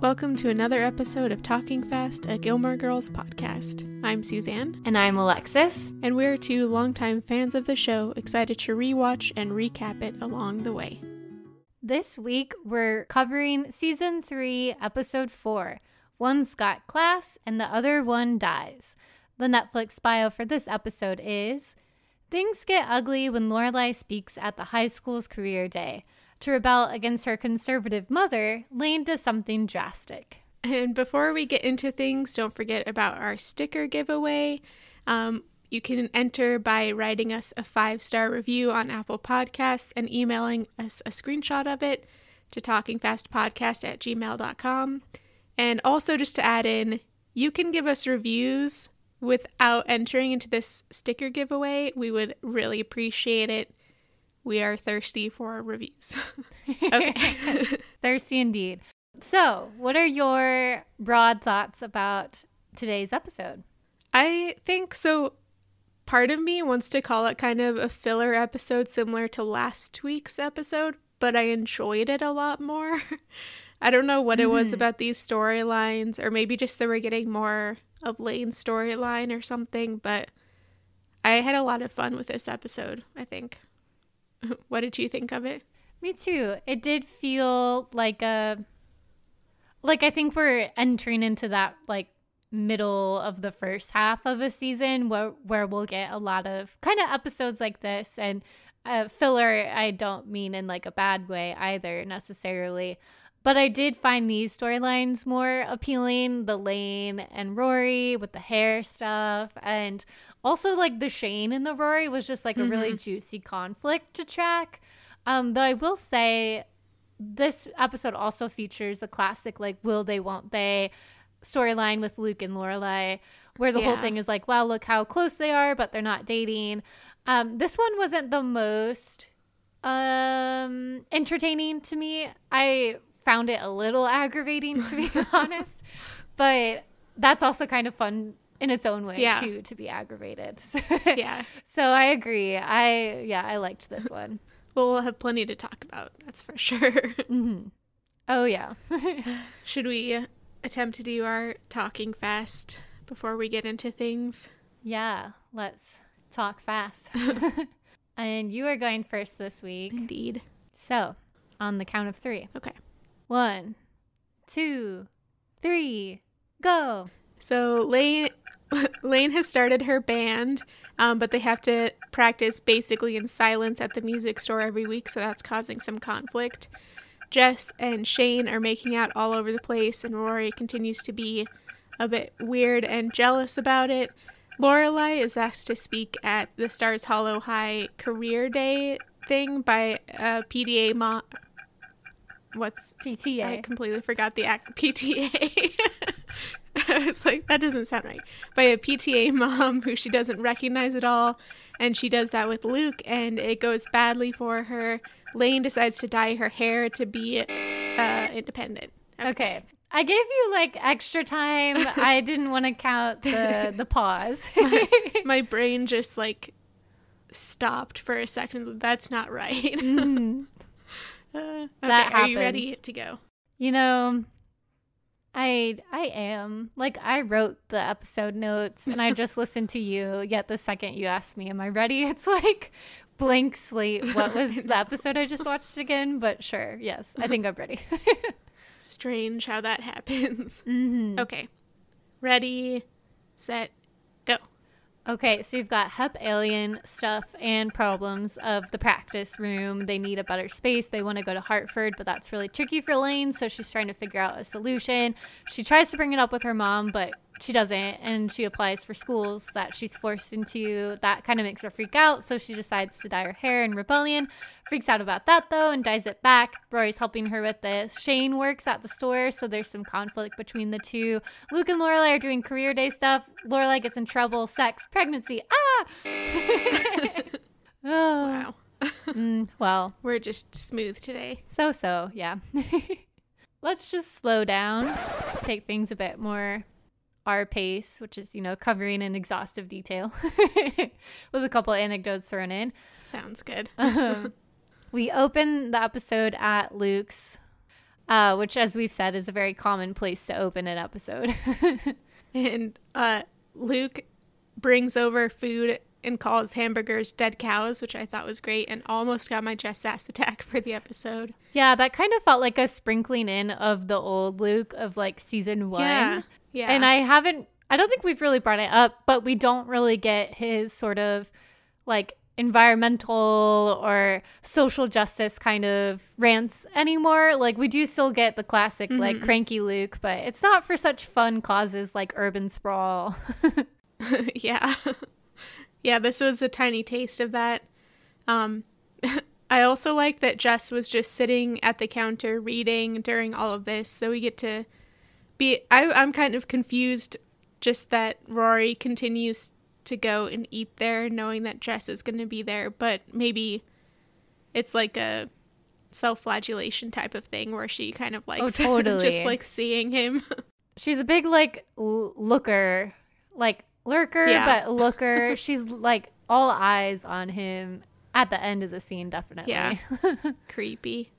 Welcome to another episode of Talking Fast, a Gilmore Girls podcast. I'm Suzanne, And I'm Alexis. and we're two longtime fans of the show, excited to rewatch and recap it along the way. This week we're covering season three, episode four. One's got class and the other one dies. The Netflix bio for this episode is Things get ugly when Lorelai speaks at the high school's career day. To rebel against her conservative mother, Lane does something drastic. And before we get into things, don't forget about our sticker giveaway. Um, you can enter by writing us a five star review on Apple Podcasts and emailing us a screenshot of it to talkingfastpodcast at gmail.com. And also, just to add in, you can give us reviews without entering into this sticker giveaway. We would really appreciate it. We are thirsty for reviews. okay. Thirsty indeed. So, what are your broad thoughts about today's episode? I think so. Part of me wants to call it kind of a filler episode similar to last week's episode, but I enjoyed it a lot more. I don't know what it was Mhm. about these storylines, or maybe just they were getting more of Lane's storyline or something, but I had a lot of fun with this episode, I think. what did you think of it? Me too. It did feel like a like I think we're entering into that like middle of the first half of a season where where we'll get a lot of kind of episodes like this and uh, filler I don't mean in like a bad way either necessarily. But I did find these storylines more appealing, the Lane and Rory with the hair stuff and also like the Shane and the Rory was just like a really juicy conflict to track. Um, though I will say this episode also features a classic like will they won't they storyline with Luke and Lorelai where the whole thing is like wow look how close they are but they're not dating. Um, this one wasn't the most um entertaining to me. I found it a little aggravating to be honest. But that's also kind of fun in its own way Yeah. too to be aggravated. Yeah. So I agree. I yeah, I liked this one. Well, we'll have plenty to talk about, that's for sure. hmm Oh yeah. Should we attempt to do our talking fast before we get into things? yeah, let's talk fast. and you are going first this week. Indeed. So, on the count of 3. Okay. One, two, three, go. So Lane Lane has started her band, um, but they have to practice basically in silence at the music store every week, so that's causing some conflict. Jess and Shane are making out all over the place, and Rory continues to be a bit weird and jealous about it. Lorelai is asked to speak at the Stars Hollow High Career Day thing by a PDA mom. What's PTA. I completely forgot the act PTA. I was like, that doesn't sound right. By a PTA mom who she doesn't recognize at all. And she does that with Luke, and it goes badly for her. Lane decides to dye her hair to be uh, independent. okay. I gave you like extra time. I didn't want to count the the pause. My brain just like stopped for a second. That's not right. Mhm. Uh, okay, That are you ready to go? You know, I I am. Like I wrote the episode notes and I just listened to you. Yet the second you asked me, "Am I ready?" It's like blank slate. What was the episode I just watched again? But sure, yes, I think I'm ready. Strange how that happens. hmm Okay. Ready, set. Okay, so you've got Hep alien stuff and problems of the practice room. They need a better space. They want to go to Hartford, but that's really tricky for Lane, so she's trying to figure out a solution. She tries to bring it up with her mom, but she doesn't, and she applies for schools that she's forced into. That kind of makes her freak out, so she decides to dye her hair in rebellion. Freaks out about that though and dyes it back. Rory's helping her with this. Shane works at the store, so there's some conflict between the two. Luke and Lorelai are doing career day stuff. Lorelai gets in trouble, sex, pregnancy. Ah! oh, Wow. mm, well, We're just smooth today. so so, yeah. Let's just slow down, take things a bit more our pace, which is, you know, covering in exhaustive detail with a couple anecdotes thrown in. Sounds good. Um, we open the episode at Luke's uh, which, as we've said, is a very common place to open an episode. and uh, Luke brings over food and calls hamburgers dead cows, which I thought was great and almost got my Jess Sass attack for the episode. Yeah, that kind of felt like a sprinkling in of the old Luke of like season one. Yeah. Yeah. And I haven't, I don't think we've really brought it up, but we don't really get his sort of like environmental or social justice kind of rants anymore. Like we do still get the classic mm-hmm. like cranky Luke, but it's not for such fun causes like urban sprawl. yeah. yeah, this was a tiny taste of that. Um I also like that Jess was just sitting at the counter reading during all of this, so we get to be I I'm kind of confused just that Rory continues to go and eat there knowing that Jess is going to be there, but maybe it's like a self-flagellation type of thing where she kind of likes oh, totally. just like seeing him. She's a big like l- looker, like lurker, yeah. but looker. She's like all eyes on him at the end of the scene, definitely. Yeah, creepy.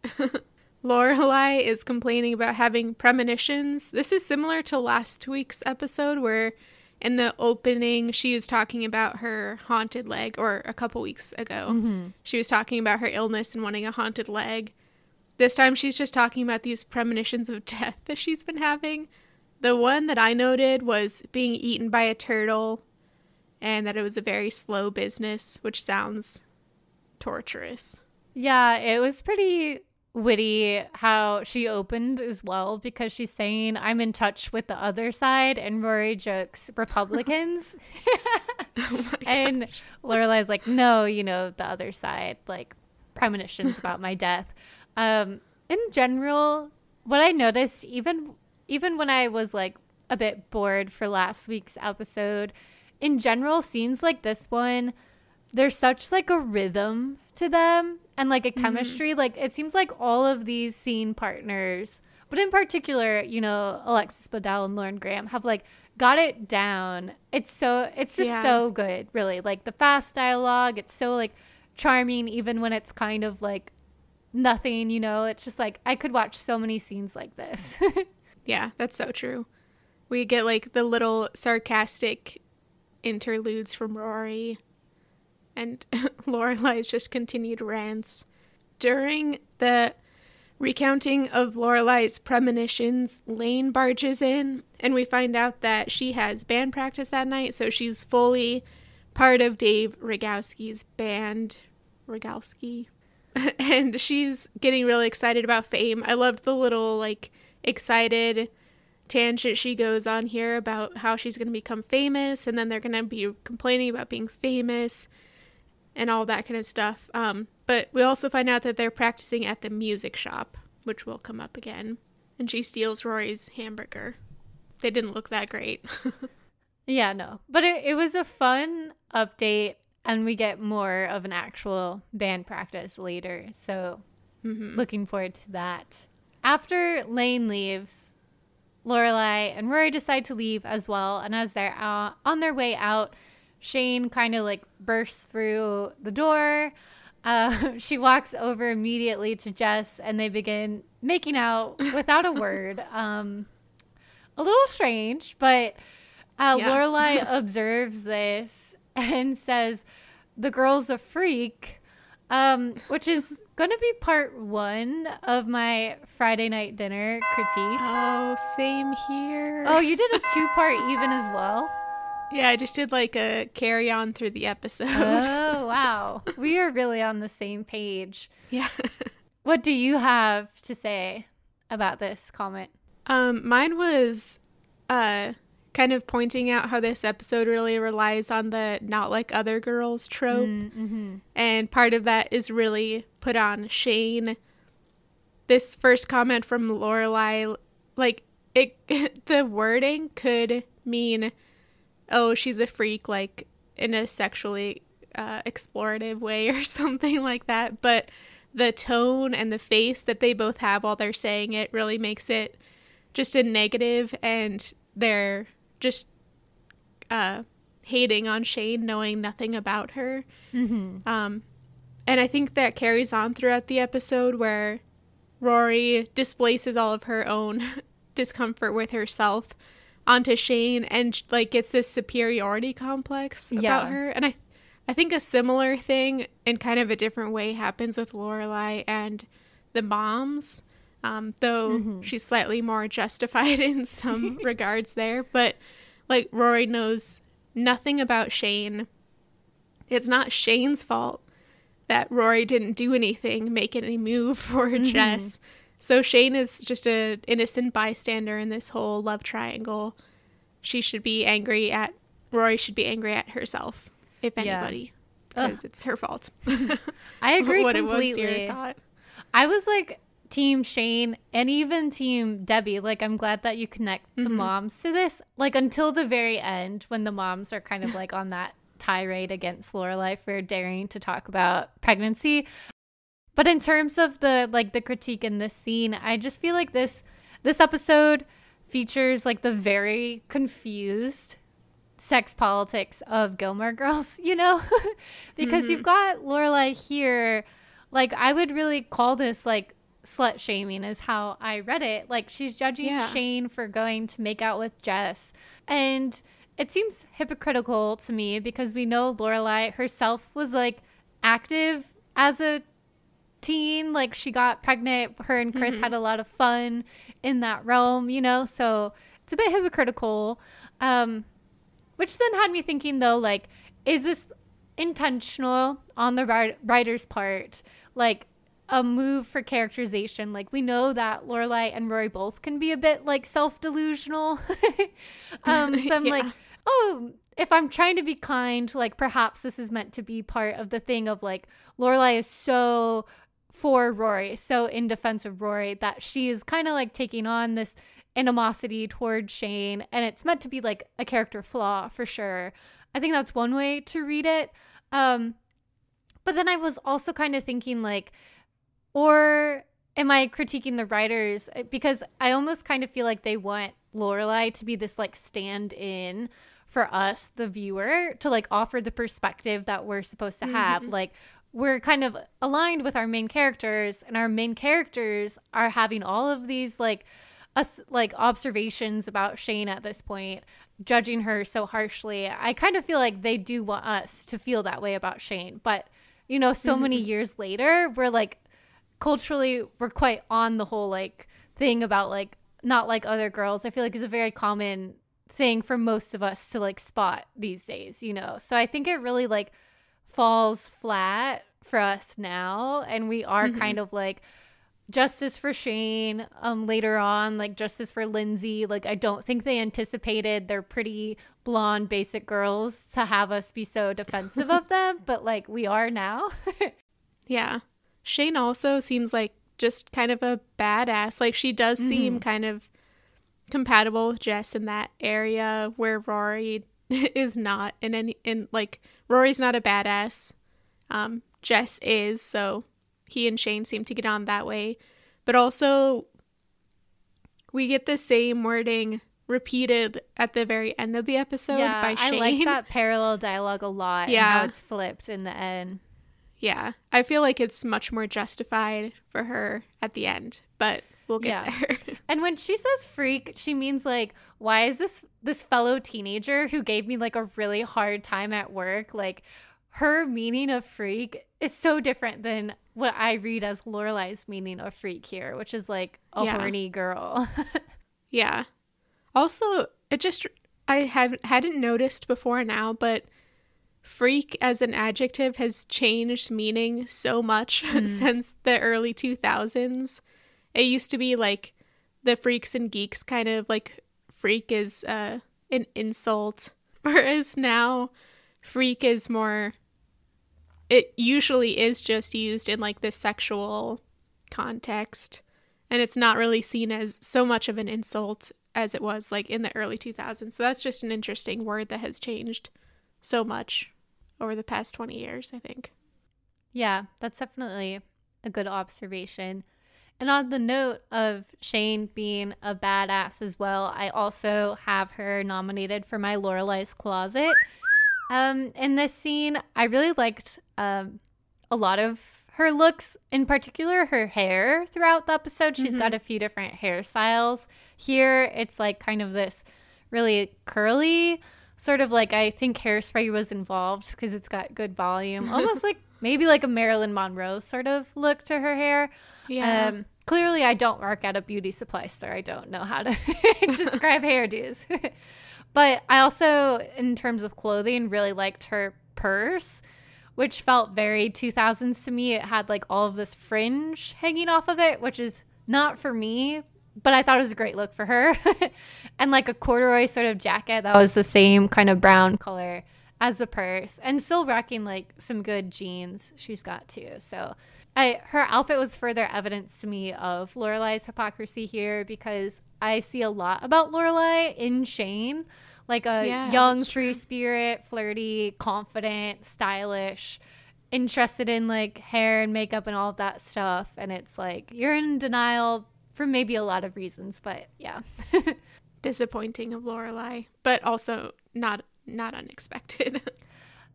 Lorelai is complaining about having premonitions. This is similar to last week's episode where in the opening she was talking about her haunted leg or a couple weeks ago mm-hmm. she was talking about her illness and wanting a haunted leg this time she's just talking about these premonitions of death that she's been having the one that i noted was being eaten by a turtle and that it was a very slow business which sounds torturous yeah it was pretty witty how she opened as well because she's saying I'm in touch with the other side and Rory jokes Republicans. oh and Lorelai's like, no, you know, the other side, like premonitions about my death. Um, in general, what I noticed even even when I was like a bit bored for last week's episode, in general, scenes like this one, there's such like a rhythm to them and like a mm-hmm. chemistry. Mm-hmm. Like it seems like all of these scene partners, but in particular, you know, Alexis Bledel and Lauren Graham have like got it down. It's so it's just yeah. so good, really. Like the fast dialogue, it's so like charming even when it's kind of like nothing, you know. It's just like I could watch so many scenes like this. yeah, that's so true. We get like the little sarcastic interludes from Rory and Lorelai's just continued rants. During the recounting of Lorelai's premonitions, Lane barges in, and we find out that she has band practice that night, so she's fully part of Dave Rogowski's band. Rogowski. and she's getting really excited about fame. I loved the little, like, excited tangent she goes on here about how she's going to become famous, and then they're going to be complaining about being famous and all that kind of stuff. Um, but we also find out that they're practicing at the music shop, which will come up again. And she steals Rory's hamburger. They didn't look that great. yeah, no. But it, it was a fun update, and we get more of an actual band practice later. So mm-hmm. looking forward to that. After Lane leaves, Lorelai and Rory decide to leave as well. And as they're out, on their way out, Shane kind of like bursts through the door. Uh, she walks over immediately to Jess and they begin making out without a word. Um, a little strange, but uh, yeah. Lorelai observes this and says, The girl's a freak, um, which is going to be part one of my Friday night dinner critique. Oh, same here. Oh, you did a two part even as well? Yeah, I just did like a carry on through the episode. Oh, wow. we are really on the same page. Yeah. what do you have to say about this comment? Um, mine was uh kind of pointing out how this episode really relies on the not like other girls trope. Mm, mm-hmm. And part of that is really put on Shane. This first comment from Lorelai, like it the wording could mean oh, she's a freak, like in a sexually uh, explorative way or something like that. But the tone and the face that they both have while they're saying it really makes it just a negative, and they're just uh, hating on Shane, knowing nothing about her. Mm-hmm. Um, and I think that carries on throughout the episode where Rory displaces all of her own discomfort with herself onto Shane and like gets this superiority complex about Yeah. her. And I I think a similar thing in kind of a different way happens with Lorelai and the moms. Um, though Mm-hmm. she's slightly more justified in some regards there. But like Rory knows nothing about Shane. It's not Shane's fault that Rory didn't do anything, make any move for Mm-hmm. Jess. So Shane is just a innocent bystander in this whole love triangle. She should be angry at Rory should be angry at herself, if anybody, because it's her fault. I agree what completely. was your thought? I was like team Shane and even team Debbie. Like I'm glad that you connect the Mm-hmm. moms to this. Like until the very end when the moms are kind of like on that tirade against Lorelai for daring to talk about pregnancy. But in terms of the like the critique in this scene, I just feel like this this episode features like the very confused sex politics of Gilmore Girls, you know? because you've mm-hmm. got Lorelai here, like I would really call this like slut shaming is how I read it. Like she's judging Yeah. Shane for going to make out with Jess. And it seems hypocritical to me because we know Lorelai herself was like active as a teen like she got pregnant. Her and chris had a lot of fun in that realm you know? So it's a bit hypocritical. Um which then had me thinking though like is this intentional on the writer's part? Like a move for characterization? Like we know that lorelai and rory both can be a bit like self-delusional. Um so i'm like oh if i'm trying to be kind like perhaps this is meant to be part of the thing of like lorelai is so for rory so in defense of rory that she is kind of like taking on this animosity towards shane and it's meant to be like a character flaw for sure i think that's one way to read it um but then i was also kind of thinking like or am I critiquing the writers? Because I almost kind of feel like they want Lorelai to be this like stand in for us, the viewer, to like offer the perspective that we're supposed to have. Like we're kind of aligned with our main characters, and our main characters are having all of these like us like observations about Shane at this point, judging her so harshly. I kind of feel like they do want us to feel that way about Shane, but you know, so many mm-hmm. years later, we're like culturally we're quite on the whole like thing about like not like other girls. I feel like is a very common thing for most of us to like spot these days, you know. So I think it really like falls flat for us now and we are kind of like justice for Shane um later on like justice for Lindsay like I don't think they anticipated their pretty blonde basic girls to have us be so defensive of them but like we are now Yeah. Shane also seems like just kind of a badass. Like she does seem kind of compatible with Jess in that area where Rory is not in any in like Rory's not a badass. Um Jess is, so he and Shane seem to get on that way. But also we get the same wording repeated at the very end of the episode yeah by I Shane. like that parallel dialogue a lot and Yeah. how it's flipped in the end Yeah, I feel like it's much more justified for her at the end, but we'll get Yeah. there. And when she says freak, she means like, why is this this fellow teenager who gave me like a really hard time at work? Like her meaning of freak is so different than what I read as Lorelai's meaning of freak here, which is like a Yeah. horny girl. yeah. Also, it just I haven't hadn't noticed before now, but freak as an adjective has changed meaning so much hmm. since the early 2000s. It used to be like the freaks and geeks kind of like freak is uh, an insult, whereas now freak is more. It usually is just used in like this sexual context, and it's not really seen as so much of an insult as it was like in the early 2000s. So that's just an interesting word that has changed so much over the past 20 years, I think. yeah, that's definitely a good observation. And on the note of Shane being a badass as well, I also have her nominated for my Lorelai's Closet. Um, in this scene, I really liked um, a lot of her looks, in particular, her hair throughout the episode, she's Mhm. got a few different hairstyles. Here, it's like kind of this really curly, sort of like I think hairspray was involved because it's got good volume, almost like maybe like a Marilyn Monroe sort of look to her hair. Yeah. Um, clearly, I don't work at a beauty supply store. I don't know how to describe hairdos. but I also, in terms of clothing, really liked her purse, which felt very 2000s to me. It had like all of this fringe hanging off of it, which is not for me, but I thought it was a great look for her. and like a corduroy sort of jacket that was the same kind of brown color as the purse and still rocking like some good jeans she's got too. So I her outfit was further evidence to me of Lorelai's hypocrisy here because I see a lot about Lorelai in Shane, like a Yeah, young, free spirit, flirty, confident, stylish, interested in like hair and makeup and all of that stuff. And it's like you're in denial for maybe a lot of reasons, but yeah. Disappointing of Lorelai, but also not not unexpected.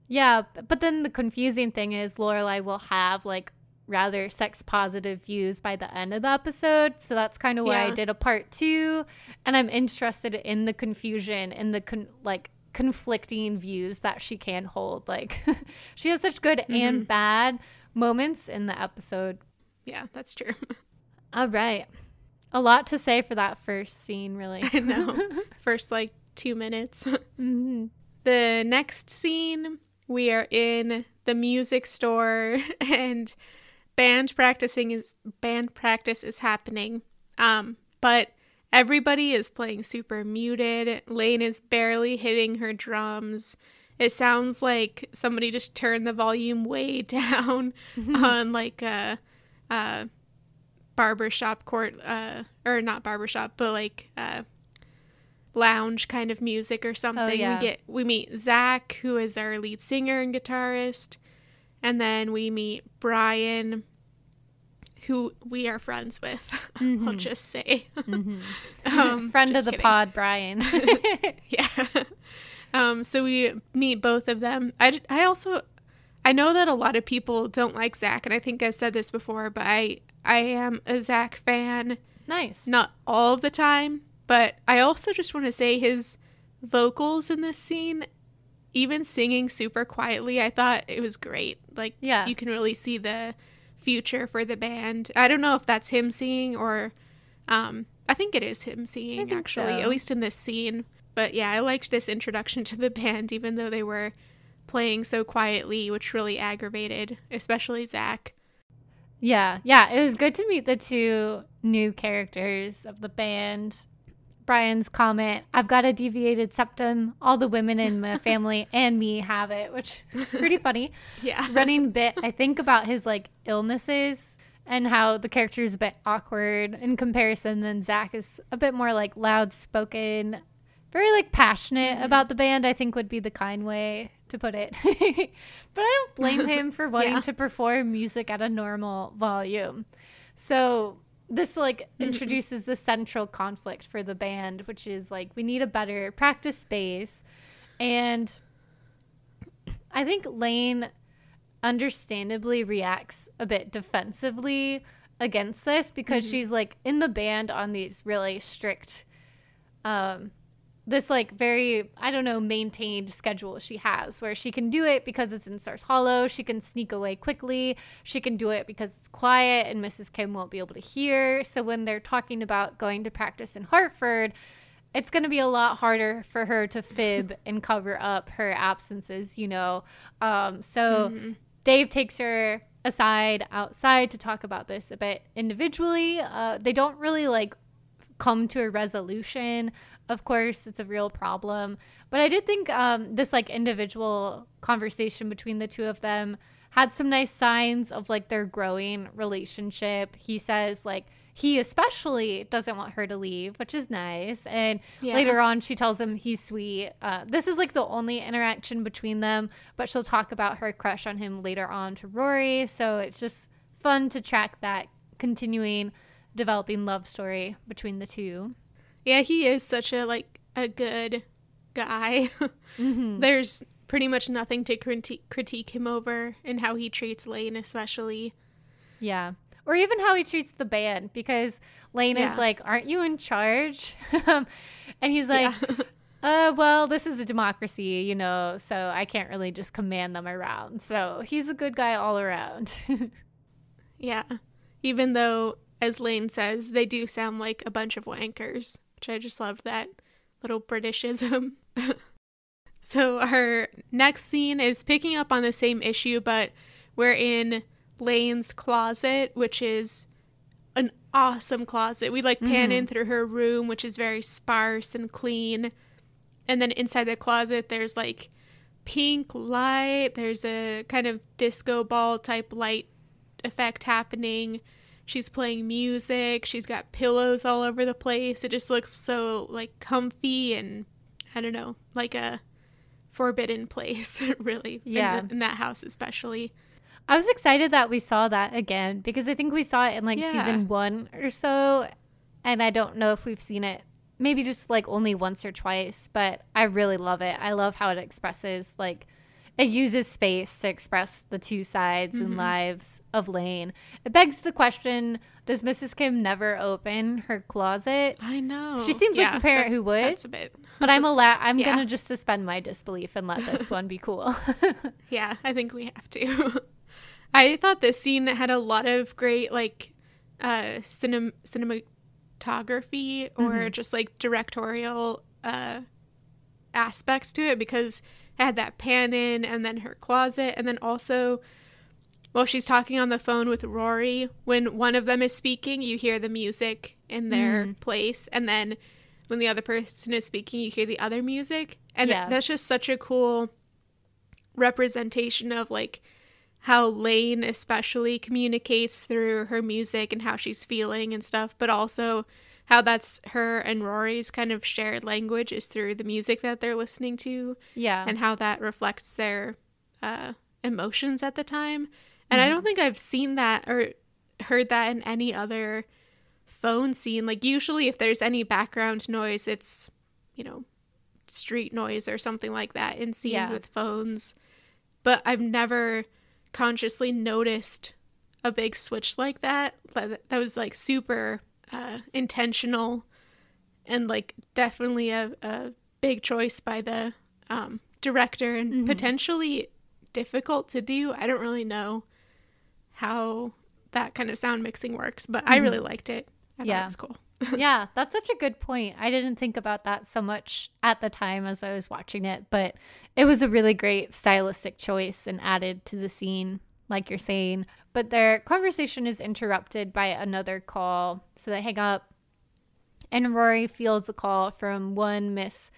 Yeah, but then the confusing thing is Lorelai will have like rather sex positive views by the end of the episode. So that's kind of why I did a part two, and I'm interested in the confusion and the con- like conflicting views that she can hold. Like she has such good and bad moments in the episode. yeah, that's true. All right, a lot to say for that first scene, really. I know. First like two minutes. Mhm. The next scene, we are in the music store and band practicing is band practice is happening. Um, but everybody is playing super muted. Lane is barely hitting her drums. It sounds like somebody just turned the volume way down on like a, a barbershop court uh or not barbershop, but like uh lounge kind of music or something. yeah. We get we meet Zach, who is our lead singer and guitarist, and then we meet Brian, who we are friends with. I'll just say, Um, Friend of the kidding. pod, Brian. yeah. Um, so we meet both of them. I I also I know that a lot of people don't like Zach, and I think I've said this before, but I I am a Zach fan nice. not all the time, but I also just want to say his vocals in this scene, even singing super quietly, I thought it was great. Like, Yeah. you can really see the future for the band. I don't know if that's him singing or, um, I think it is him singing actually, so. at least in this scene. But yeah, I liked this introduction to the band, even though they were playing so quietly, which really aggravated, especially Zach. Yeah, yeah, it was good to meet the two new characters of the band. Brian's comment, I've got a deviated septum. All the women in my family and me have it, which is pretty funny. Yeah. Running bit, I think about his like illnesses and how the character is a bit awkward in comparison. Then Zach is a bit more like loud spoken, very like passionate mm-hmm. about the band, I think would be the kind way to put it. but I don't blame him for wanting Yeah. to perform music at a normal volume. So this like introduces the central conflict for the band, which is like we need a better practice space. And I think Lane understandably reacts a bit defensively against this because she's like in the band on these really strict um this like very I don't know maintained schedule she has where she can do it because it's in Stars Hollow, she can sneak away quickly, she can do it because it's quiet and Mrs. Kim won't be able to hear. So when they're talking about going to practice in Hartford, it's going to be a lot harder for her to fib and cover up her absences, you know. Um, so Dave takes her aside outside to talk about this a bit individually. Uh, they don't really like come to a resolution. Of course, it's a real problem, but I did think um, this like individual conversation between the two of them had some nice signs of like their growing relationship. He says like he especially doesn't want her to leave, which is nice. And Yeah. later on, she tells him he's sweet. Uh, this is like the only interaction between them, but she'll talk about her crush on him later on to Rory. So it's just fun to track that continuing developing love story between the two. Yeah, he is such a like a good guy. There's pretty much nothing to criti- critique him over and how he treats Lane, especially. Yeah. Or even how he treats the band because Lane Yeah. is like, Aren't you in charge? and he's like, yeah. Uh, well, this is a democracy, you know, so I can't really just command them around. So he's a good guy all around. yeah. Even though, as Lane says, they do sound like a bunch of wankers, which I just loved that little Britishism. so our next scene is picking up on the same issue, but we're in Lane's closet, which is an awesome closet. We like pan mm-hmm. in through her room, which is very sparse and clean. And then inside the closet, there's like pink light. There's a kind of disco ball type light effect happening. She's playing music. She's got pillows all over the place. It just looks so like comfy and I don't know, like a forbidden place, really. in Yeah. the- in that house especially. I was excited that we saw that again because I think we saw it in like Yeah. season one or so. And I don't know if we've seen it maybe just like only once or twice, but I really love it. I love how it expresses like it uses space to express the two sides and lives of Lane. It begs the question Does Mrs. Kim never open her closet? I know. She seems like the parent who would. That's a bit. But I'm allow- I'm Yeah. gonna just suspend my disbelief and let this one be cool. Yeah, I think we have to. I thought this scene had a lot of great like uh cinem- cinematography or just like directorial uh aspects to it because had that pan in and then her closet and then also while she's talking on the phone with Rory, when one of them is speaking, you hear the music in their mm-hmm. place and then when the other person is speaking, you hear the other music. And Yeah. that's just such a cool representation of like how Lane especially communicates through her music and how she's feeling and stuff, but also how that's her and Rory's kind of shared language is through the music that they're listening to yeah. and how that reflects their uh, emotions at the time. And I don't think I've seen that or heard that in any other phone scene. Like, usually, if there's any background noise, it's, you know, street noise or something like that in scenes Yeah. with phones. But I've never consciously noticed a big switch like that. That that was like super uh, intentional and like definitely a, a big choice by the um, director and potentially difficult to do. I don't really know how that kind of sound mixing works, but I really liked it. I thought Yeah. it cool. yeah, that's such a good point. I didn't think about that so much at the time as I was watching it, but it was a really great stylistic choice and added to the scene, like you're saying. But their conversation is interrupted by another call, so they hang up. And Rory fields a call from one Miss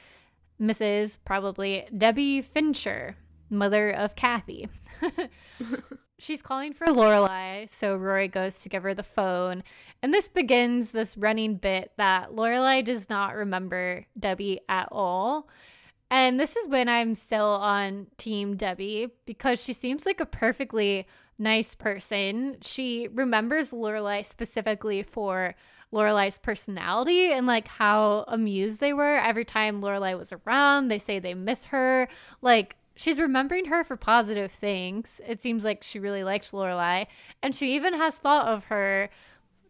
Mrs. probably Debbie Fincher, mother of Kathy. She's calling for Lorelai, so Rory goes to give her the phone, and this begins this running bit that Lorelai does not remember Debbie at all. And this is when I'm still on Team Debbie because she seems like a perfectly nice person. She remembers Lorelai specifically for Lorelai's personality and like how amused they were every time Lorelai was around. They say they miss her. Like she's remembering her for positive things. It seems like she really likes Lorelai, and she even has thought of her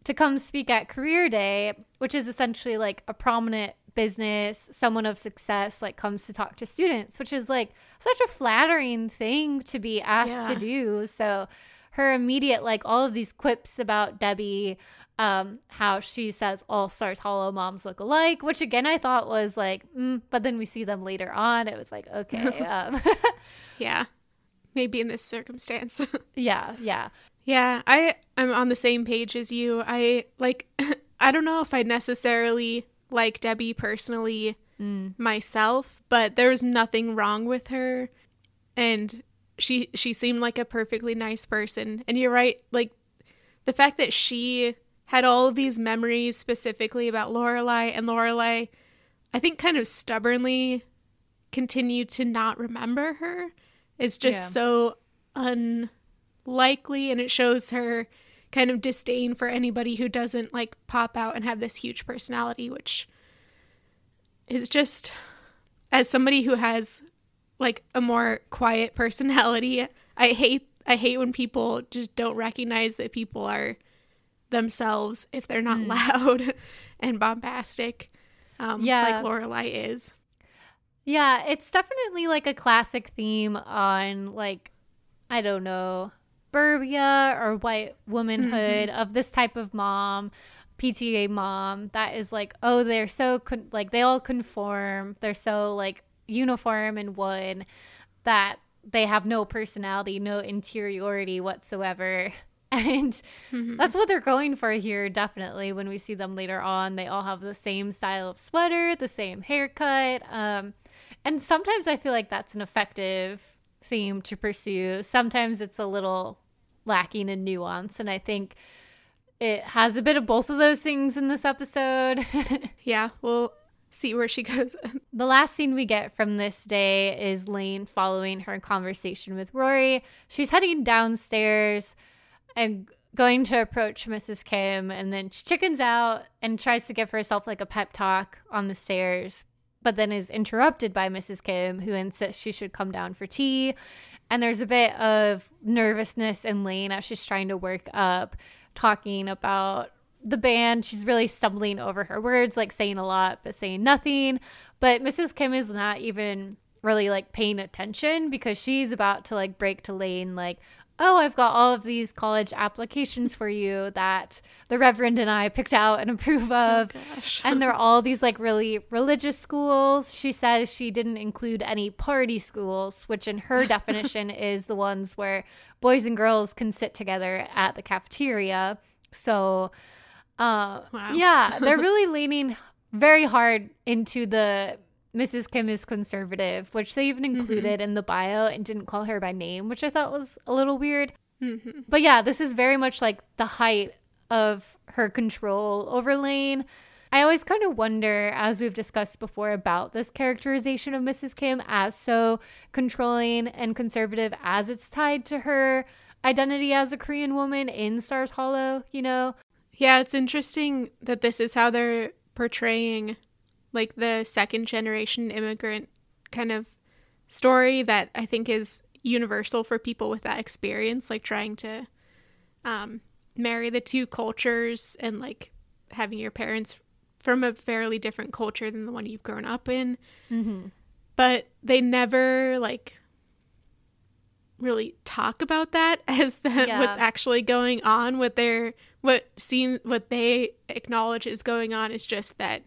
to come speak at Career Day, which is essentially like a prominent business, someone of success, like comes to talk to students, which is like such a flattering thing to be asked to do. So her immediate like all of these quips about Debbie, um, how she says all Stars Hollow moms look alike, which again I thought was like, mm, but then we see them later on. It was like okay, um, Yeah. Maybe in this circumstance. yeah, yeah, Yeah, I I'm on the same page as you. I like I don't know if I necessarily like Debbie personally Mm. myself, but there was nothing wrong with her and she she seemed like a perfectly nice person. And you're right, like the fact that she had all of these memories specifically about Lorelai and Lorelai I think kind of stubbornly continued to not remember her is just Yeah. so unlikely and it shows her kind of disdain for anybody who doesn't like pop out and have this huge personality which is just as somebody who has like a more quiet personality i hate I hate when people just don't recognize that people are themselves if they're not Mm. loud and bombastic. Um, Yeah. like Lorelai is. Yeah, it's definitely like a classic theme on like I don't know, burbia or white womanhood of this type of mom, PTA mom that is like, oh, they're so con- like they all conform. They're so like uniform and one that they have no personality, no interiority whatsoever. And Mhm. that's what they're going for here, definitely. When we see them later on, they all have the same style of sweater, the same haircut. Um, and sometimes I feel like that's an effective theme to pursue. Sometimes it's a little lacking in nuance. And I think it has a bit of both of those things in this episode. Yeah, we'll see where she goes. The last scene we get from this day is Lane following her conversation with Rory. She's heading downstairs and going to approach Mrs. Kim, and then she chickens out and tries to give herself like a pep talk on the stairs, but then is interrupted by Mrs. Kim, who insists she should come down for tea. And there's a bit of nervousness in Lane as she's trying to work up, talking about the band. She's really stumbling over her words, like saying a lot, but saying nothing. But Mrs. Kim is not even really like paying attention because she's about to like break to Lane, like, oh, I've got all of these college applications for you that the Reverend and I picked out and approve of. Gosh. And they're all these like really religious schools. She says she didn't include any party schools, which in her definition is the ones where boys and girls can sit together at the cafeteria. So, uh, Wow. yeah, they're really leaning very hard into the Mrs. Kim is conservative, which they even included in the bio and didn't call her by name, which I thought was a little weird. Mhm. But yeah, this is very much like the height of her control over Lane. I always kind of wonder, as we've discussed before, about this characterization of Mrs. Kim as so controlling and conservative as it's tied to her identity as a Korean woman in Stars Hollow, you know? Yeah, it's interesting that this is how they're portraying like the second generation immigrant kind of story that I think is universal for people with that experience, like trying to um, marry the two cultures and like having your parents from a fairly different culture than the one you've grown up in. Mm-hmm. But they never like really talk about that as the, Yeah. what's actually going on. What they're what seem what they acknowledge is going on is just that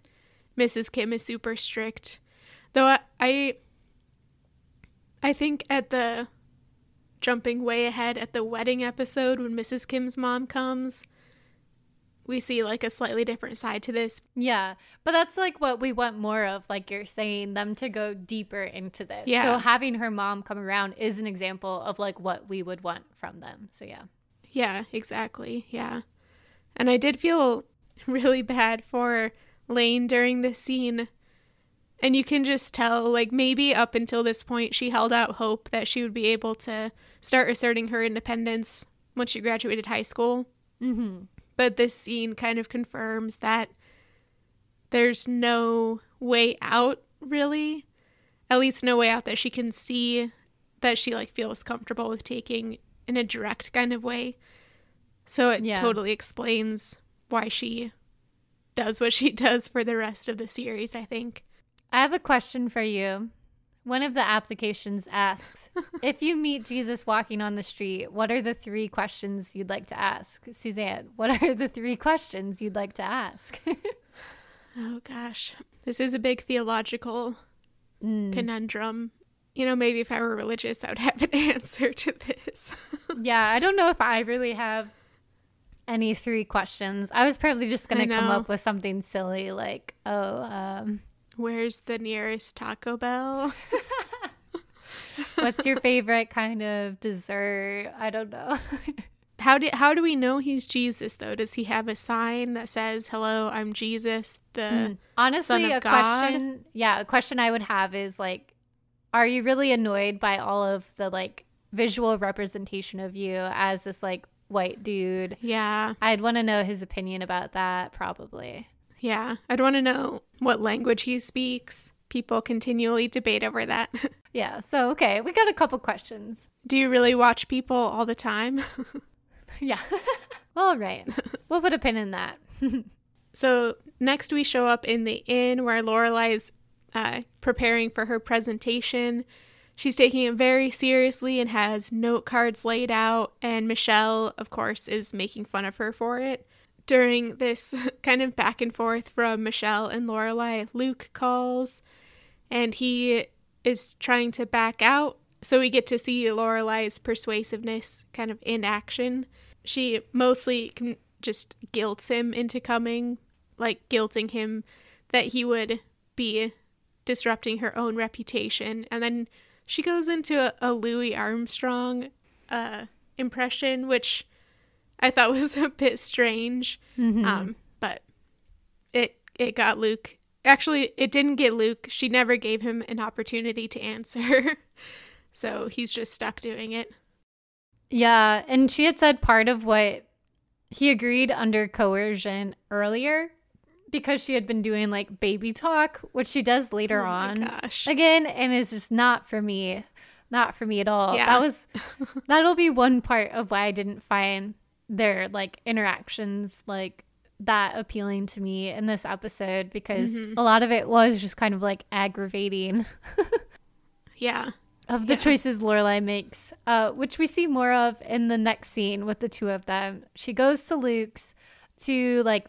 Mrs. Kim is super strict. Though I I, I think at the jumping way ahead at the wedding episode when Mrs. Kim's mom comes, we see like a slightly different side to this. Yeah, but that's like what we want more of, like you're saying, them to go deeper into this. Yeah. So having her mom come around is an example of like what we would want from them. So yeah. Yeah, exactly. Yeah. And I did feel really bad for Lane during this scene. And you can just tell, like, maybe up until this point, she held out hope that she would be able to start asserting her independence once she graduated high school. Mm-hmm. But this scene kind of confirms that there's no way out, really. At least, no way out that she can see that she, like, feels comfortable with taking in a direct kind of way. So it Yeah. totally explains why she does what she does for the rest of the series, I think. I have a question for you. One of the applications asks if you meet Jesus walking on the street, what are the three questions you'd like to ask? Suzanne, what are the three questions you'd like to ask? Oh gosh. This is a big theological Mm. conundrum. You know, maybe if I were religious, I would have an answer to this. Yeah, I don't know if I really have any three questions. I was probably just going to come up with something silly like, oh, um, Where's the nearest Taco Bell? what's your favorite kind of dessert? I don't know. How do how do we know he's Jesus though? Does he have a sign that says "Hello, I'm Jesus"? The Honestly, Son of a God? question, yeah, a question I would have is like, are you really annoyed by all of the like visual representation of you as this like white dude? yeah, I'd want to know his opinion about that, probably. yeah. I'd want to know what language he speaks. People continually debate over that. yeah. So okay, we got a couple questions. Do you really watch people all the time? yeah. all right. We'll put a pin in that. so next we show up in the inn where Lorelai's uh, preparing for her presentation. She's taking it very seriously and has note cards laid out, and Michelle, of course, is making fun of her for it. During this kind of back and forth from Michelle and Lorelai, Luke calls and he is trying to back out. So we get to see Lorelai's persuasiveness kind of in action. She mostly just guilts him into coming, like guilting him that he would be disrupting her own reputation. And then she goes into a, a Louis Armstrong uh, impression, which I thought was a bit strange. Mm-hmm. Um, but it it got Luke. Actually, it didn't get Luke. She never gave him an opportunity to answer. so he's just stuck doing it. Yeah, and she had said part of what he agreed under coercion earlier because she had been doing like baby talk, which she does later oh on gosh. again, and it's just not for me. Not for me at all. Yeah. That was that'll be one part of why I didn't find their like interactions like that appealing to me in this episode because mm-hmm. a lot of it was just kind of like aggravating. yeah. Of the yeah. choices Lorelai makes, uh, which we see more of in the next scene with the two of them. She goes to Luke's to like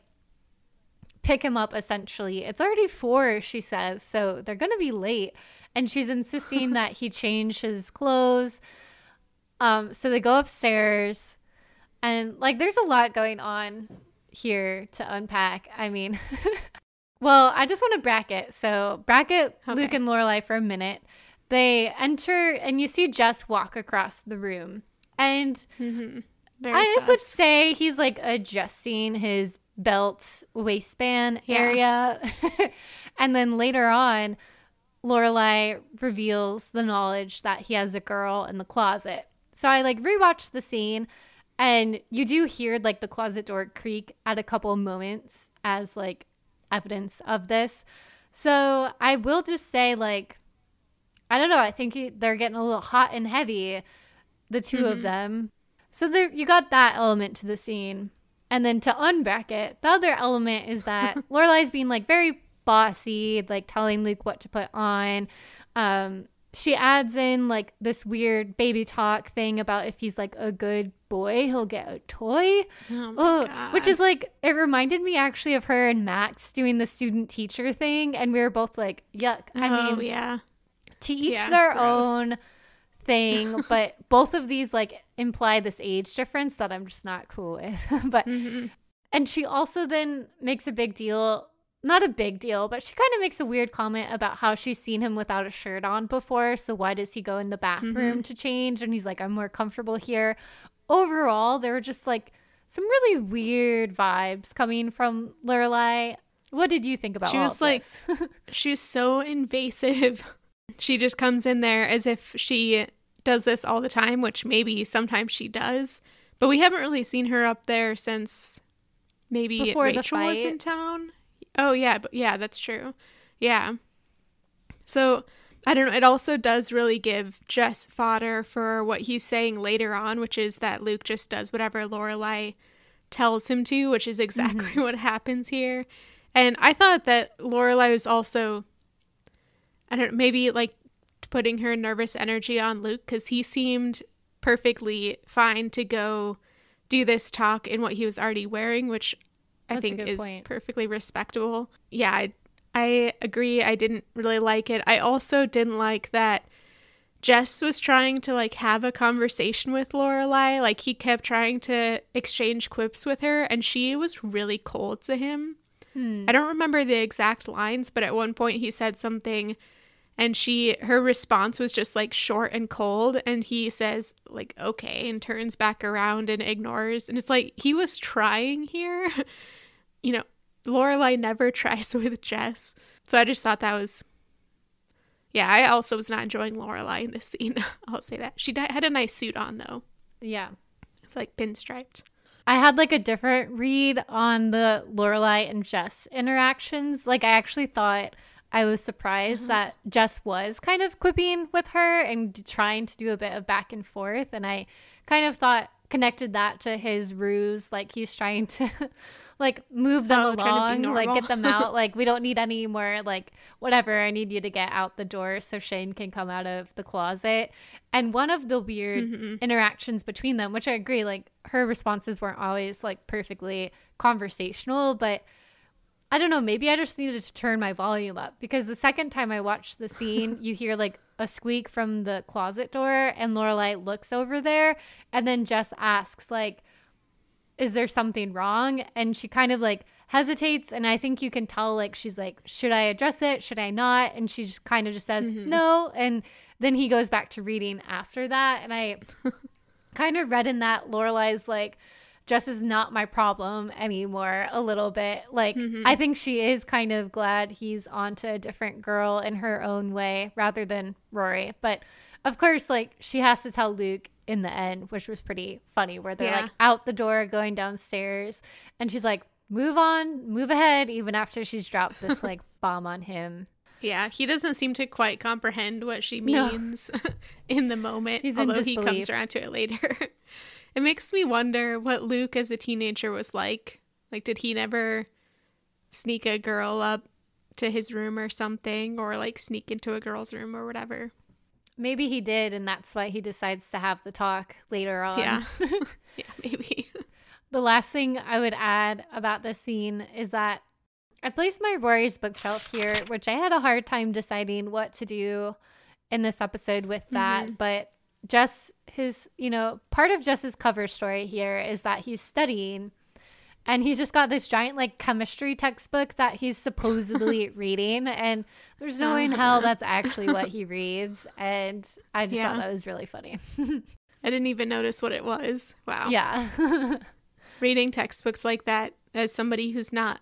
pick him up essentially. It's already four, she says, so they're going to be late. And she's insisting that he change his clothes. Um, so they go upstairs, and like there's a lot going on here to unpack. I mean, well, I just want to bracket. So bracket okay. Luke and Lorelai for a minute. They enter, and you see Jess walk across the room, and mm-hmm. I sus. would say he's like adjusting his belt waistband Yeah. area. and then later on, Lorelai reveals the knowledge that he has a girl in the closet. So I like rewatched the scene and you do hear like the closet door creak at a couple moments as like evidence of this. So I will just say like I don't know, I think they're getting a little hot and heavy the 2 of Mhm. them. So there you got that element to the scene. And then to unbracket, the other element is that Lorelai's being like very bossy, like telling Luke what to put on. Um, she adds in like this weird baby talk thing about if he's like a good boy, he'll get a toy. Oh Oh, which is like it reminded me actually of her and Max doing the student teacher thing, and we were both like, "Yuck!" I oh, mean, yeah. to each Yeah, their gross. own thing, but both of these like imply this age difference that I'm just not cool with. but Mhm. and she also then makes a big deal, not a big deal, but she kind of makes a weird comment about how she's seen him without a shirt on before. So why does he go in the bathroom to change? And he's like, I'm more comfortable here. Overall, there were just like some really weird vibes coming from Lorelai. What did you think about She was like-? She was so invasive. She just comes in there as if she does this all the time, which maybe sometimes she does. But we haven't really seen her up there since maybe Before the Rachel was in town. Oh yeah, but yeah, that's true. Yeah. So I don't know. It also does really give Jess fodder for what he's saying later on, which is that Luke just does whatever Lorelai tells him to, which is exactly mm-hmm. what happens here. And I thought that Lorelai was also, I don't maybe like putting her nervous energy on Luke because he seemed perfectly fine to go do this talk in what he was already wearing, which I That's think is point. perfectly respectable. Yeah, I, I agree. I didn't really like it. I also didn't like that Jess was trying to like have a conversation with Lorelai. Like he kept trying to exchange quips with her, and she was really cold to him. Hmm. I don't remember the exact lines, but at one point he said something and she her response was just like short and cold and he says like okay and turns back around and ignores and it's like he was trying here. you know, Lorelai never tries with Jess. So I just thought that was yeah, I also was not enjoying Lorelai in this scene. I'll say that. She had a nice suit on though. Yeah. It's like pinstriped. I had like a different read on the Lorelai and Jess interactions. Like I actually thought I was surprised that Jess was kind of quipping with her and trying to do a bit of back and forth. And I kind of thought connected that to his ruse, like he's trying to like move them Oh, trying to be along, like get them out. like we don't need any more like whatever. I need you to get out the door so Shane can come out of the closet. And one of the weird Mhm. interactions between them, which I agree, like her responses weren't always like perfectly conversational, but I don't know, maybe I just needed to turn my volume up because the second time I watched the scene, you hear like a squeak from the closet door and Lorelai looks over there and then Jess asks like is there something wrong? And she kind of like hesitates and I think you can tell like she's like should I address it? Should I not? And she just kind of just says Mhm. no and then he goes back to reading after that and I kind of read in that Lorelai's like Jess is not my problem anymore a little bit. Like Mhm. I think she is kind of glad he's onto a different girl in her own way rather than Rory. But of course, like she has to tell Luke in the end, which was pretty funny, where they're Yeah. like out the door going downstairs and she's like, Move on, move ahead, even after she's dropped this like bomb on him. Yeah, he doesn't seem to quite comprehend what she No. means in the moment, He's in although he comes around to it later. it makes me wonder what Luke as a teenager was like. Like, did he never sneak a girl up to his room or something, or like sneak into a girl's room or whatever? Maybe he did, and that's why he decides to have the talk later on. Yeah. Yeah, maybe. The last thing I would add about this scene is that I placed my Rory's bookshelf here, which I had a hard time deciding what to do in this episode with that. Mm-hmm. But Jess, his, you know, part of Jess's cover story here is that he's studying and he's just got this giant like chemistry textbook that he's supposedly reading. And there's no way in hell that's actually what he reads. And I just Yeah. thought that was really funny. I didn't even notice what it was. Wow. yeah. reading textbooks like that as somebody who's not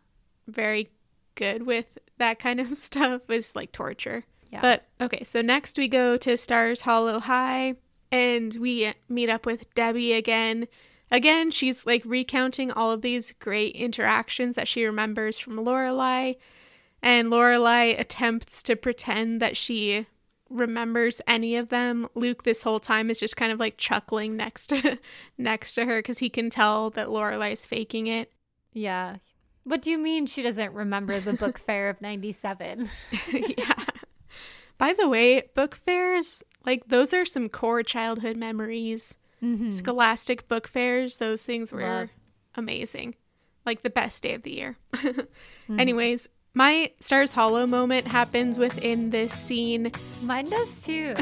very good with that kind of stuff is like torture. Yeah. But okay, so next we go to Stars Hollow High and we meet up with Debbie again. Again, she's like recounting all of these great interactions that she remembers from Lorelai, and Lorelai attempts to pretend that she remembers any of them. Luke this whole time is just kind of like chuckling next to next to her because he can tell that Lorelai's faking it. Yeah. What do you mean she doesn't remember the book fair of 97? yeah. By the way, book fairs, like those are some core childhood memories. Mhm. Scholastic book fairs, those things were Love. amazing. Like the best day of the year. Mm-hmm. Anyways, my Stars Hollow moment happens within this scene, Mine does too.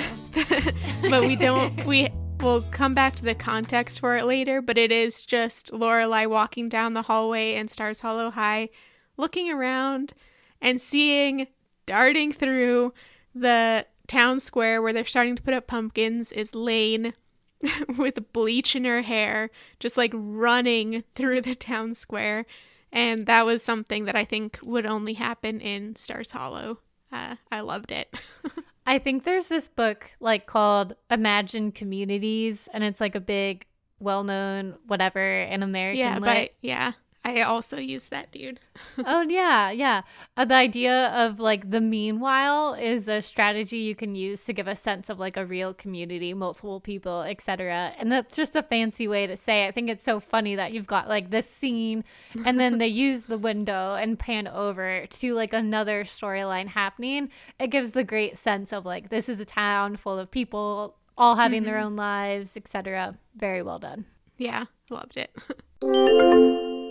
but we don't we will come back to the context for it later, but it is just Lorelai walking down the hallway in Stars Hollow High, looking around and seeing darting through the town square where they're starting to put up pumpkins is Lane with bleach in her hair, just like running through the town square. And that was something that I think would only happen in Stars Hollow. Uh, I loved it. I think there's this book like called Imagine Communities, and it's like a big, well known whatever in American yeah, lit. but yeah, I also use that dude. oh yeah, yeah. Uh, the idea of like the meanwhile is a strategy you can use to give a sense of like a real community, multiple people, etc. And that's just a fancy way to say. It. I think it's so funny that you've got like this scene, and then they use the window and pan over to like another storyline happening. It gives the great sense of like this is a town full of people all having their own lives, etc. Very well done. Yeah, loved it.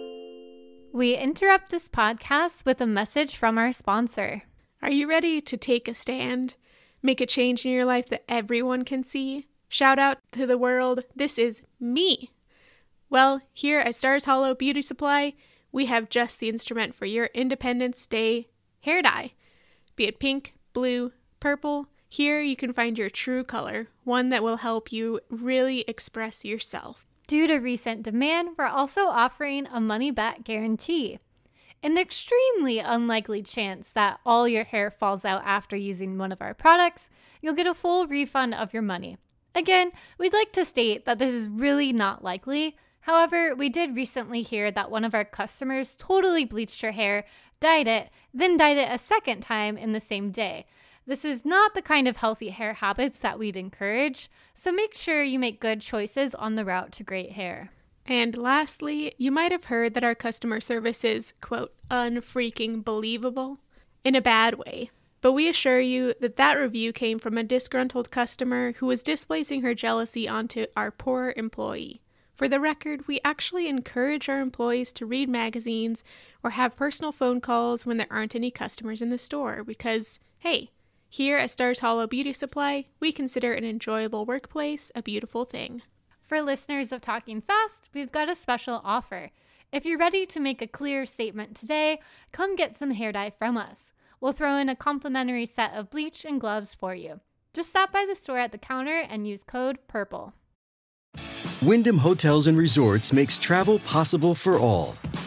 We interrupt this podcast with a message from our sponsor. Are you ready to take a stand? Make a change in your life that everyone can see? Shout out to the world, this is me. Well, here at Stars Hollow Beauty Supply, we have just the instrument for your Independence Day hair dye. Be it pink, blue, purple, here you can find your true color, one that will help you really express yourself. Due to recent demand, we're also offering a money back guarantee. In the extremely unlikely chance that all your hair falls out after using one of our products, you'll get a full refund of your money. Again, we'd like to state that this is really not likely. However, we did recently hear that one of our customers totally bleached her hair dyed it, then dyed it a second time in the same day. This is not the kind of healthy hair habits that we'd encourage, so make sure you make good choices on the route to great hair. And lastly, you might have heard that our customer service is, quote, unfreaking believable in a bad way. But we assure you that that review came from a disgruntled customer who was displacing her jealousy onto our poor employee. For the record, we actually encourage our employees to read magazines or have personal phone calls when there aren't any customers in the store because, hey, here at Stars Hollow Beauty Supply, we consider an enjoyable workplace a beautiful thing. For listeners of Talking Fast, we've got a special offer. If you're ready to make a clear statement today, come get some hair dye from us. We'll throw in a complimentary set of bleach and gloves for you. Just stop by the store at the counter and use code PURPLE. Wyndham Hotels and Resorts makes travel possible for all.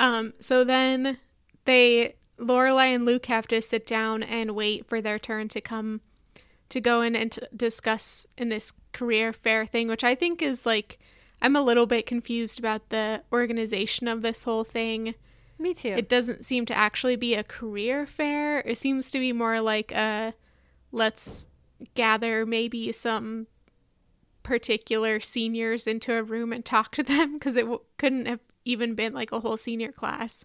Um, so then they Lorelai and Luke have to sit down and wait for their turn to come to go in and discuss in this career fair thing, which I think is like I'm a little bit confused about the organization of this whole thing. Me too. It doesn't seem to actually be a career fair. It seems to be more like a let's gather maybe some particular seniors into a room and talk to them because it w- couldn't have even been like a whole senior class.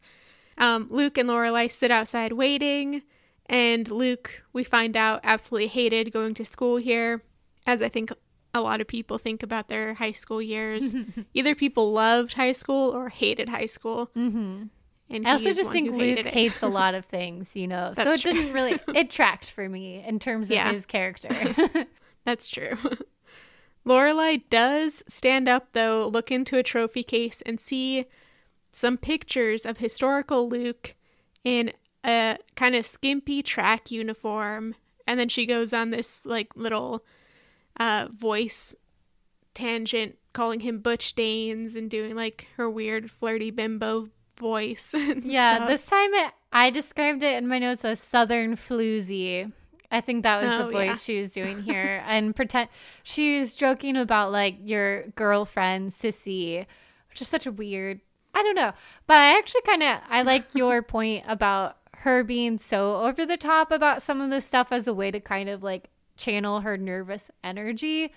Um, Luke and Lorelai sit outside waiting, and Luke, we find out, absolutely hated going to school here, as I think a lot of people think about their high school years. Either people loved high school or hated high school. Mm-hmm. And I also just think Luke hates a lot of things, you know. so it true. didn't really it tracked for me in terms of Yeah. his character. That's true. Lorelai does stand up though, look into a trophy case and see some pictures of historical Luke in a kind of skimpy track uniform, and then she goes on this like little uh, voice tangent, calling him Butch Danes and doing like her weird flirty bimbo voice. and yeah, stuff. this time it, I described it in my notes as southern floozy. I think that was the Oh, voice yeah. she was doing here. and pretend she was joking about like your girlfriend, Sissy, which is such a weird I don't know. But I actually kinda I like your point about her being so over the top about some of this stuff as a way to kind of like channel her nervous energy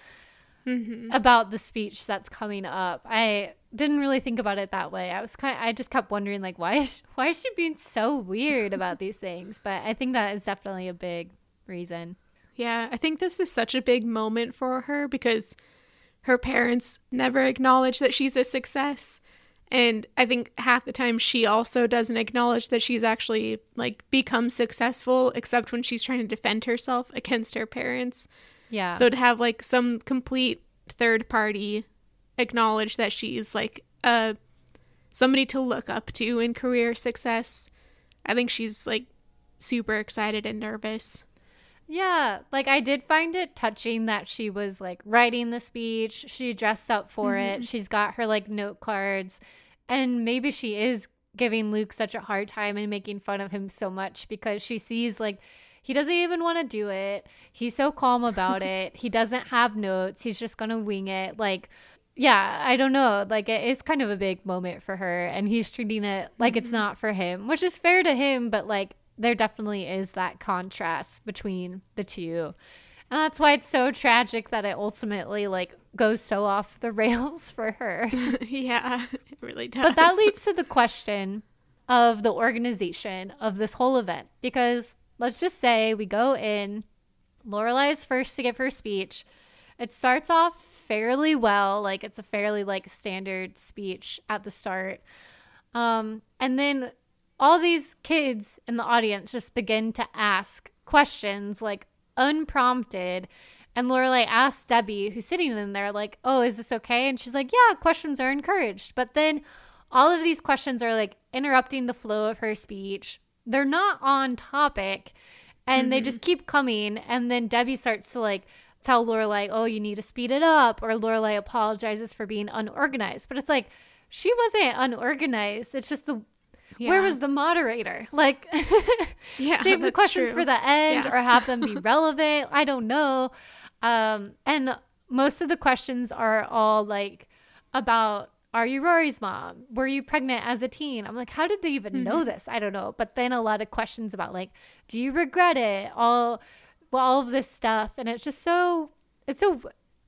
Mhm. about the speech that's coming up. I didn't really think about it that way. I was kind I just kept wondering like why is why is she being so weird about these things? But I think that is definitely a big reason. Yeah, I think this is such a big moment for her because her parents never acknowledge that she's a success. And I think half the time she also doesn't acknowledge that she's actually like become successful, except when she's trying to defend herself against her parents. Yeah. So to have like some complete third party acknowledge that she's like a somebody to look up to in career success, I think she's like super excited and nervous. Yeah, like I did find it touching that she was like writing the speech. She dressed up for it. Mm-hmm. She's got her like note cards. And maybe she is giving Luke such a hard time and making fun of him so much because she sees like he doesn't even want to do it. He's so calm about it. He doesn't have notes. He's just going to wing it. Like, yeah, I don't know. Like, it is kind of a big moment for her, and he's treating it like it's mm-hmm. not for him, which is fair to him, but like, there definitely is that contrast between the two. And that's why it's so tragic that it ultimately like goes so off the rails for her. yeah, it really does. But that leads to the question of the organization of this whole event because let's just say we go in, Lorelai is first to give her speech. It starts off fairly well, like it's a fairly like standard speech at the start. Um, and then all these kids in the audience just begin to ask questions like unprompted. And Lorelai asks Debbie, who's sitting in there, like, "Oh, is this okay?" And she's like, "Yeah, questions are encouraged." But then all of these questions are like interrupting the flow of her speech. They're not on topic, and mm-hmm. they just keep coming. And then Debbie starts to like tell Lorelai, "Oh, you need to speed it up," or Lorelai apologizes for being unorganized. But it's like she wasn't unorganized. It's just the yeah. Where was the moderator? Like, yeah, save the questions true. for the end yeah. or have them be relevant. I don't know. Um, and most of the questions are all like about are you Rory's mom? Were you pregnant as a teen? I'm like, how did they even mm-hmm. know this? I don't know. But then a lot of questions about like, do you regret it? All well, all of this stuff. And it's just so it's so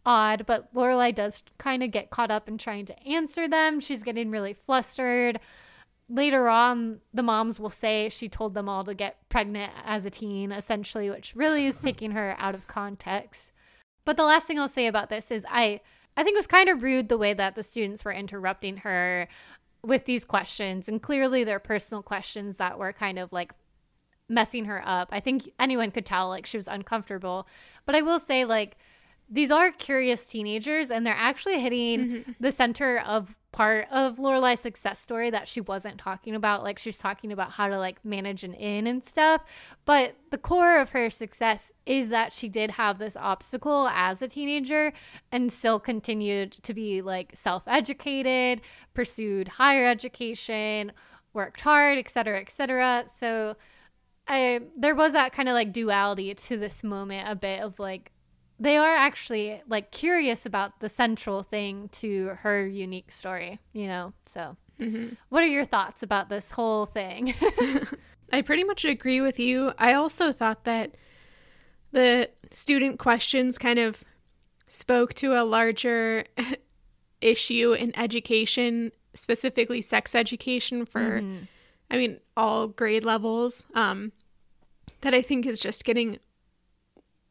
odd, but Lorelai does kind of get caught up in trying to answer them. She's getting really flustered later on, the moms will say she told them all to get pregnant as a teen, essentially, which really is taking her out of context. But the last thing I'll say about this is I I think it was kind of rude the way that the students were interrupting her with these questions, and clearly they're personal questions that were kind of like messing her up. I think anyone could tell like she was uncomfortable. But I will say like these are curious teenagers and they're actually hitting mm-hmm. the center of part of Lorelai's success story that she wasn't talking about. Like she's talking about how to like manage an inn and stuff. But the core of her success is that she did have this obstacle as a teenager and still continued to be like self-educated, pursued higher education, worked hard, etc., etc. So I there was that kind of like duality to this moment a bit of like they are actually like curious about the central thing to her unique story, you know? So, mm-hmm. what are your thoughts about this whole thing? I pretty much agree with you. I also thought that the student questions kind of spoke to a larger issue in education, specifically sex education for, mm-hmm. I mean, all grade levels, um, that I think is just getting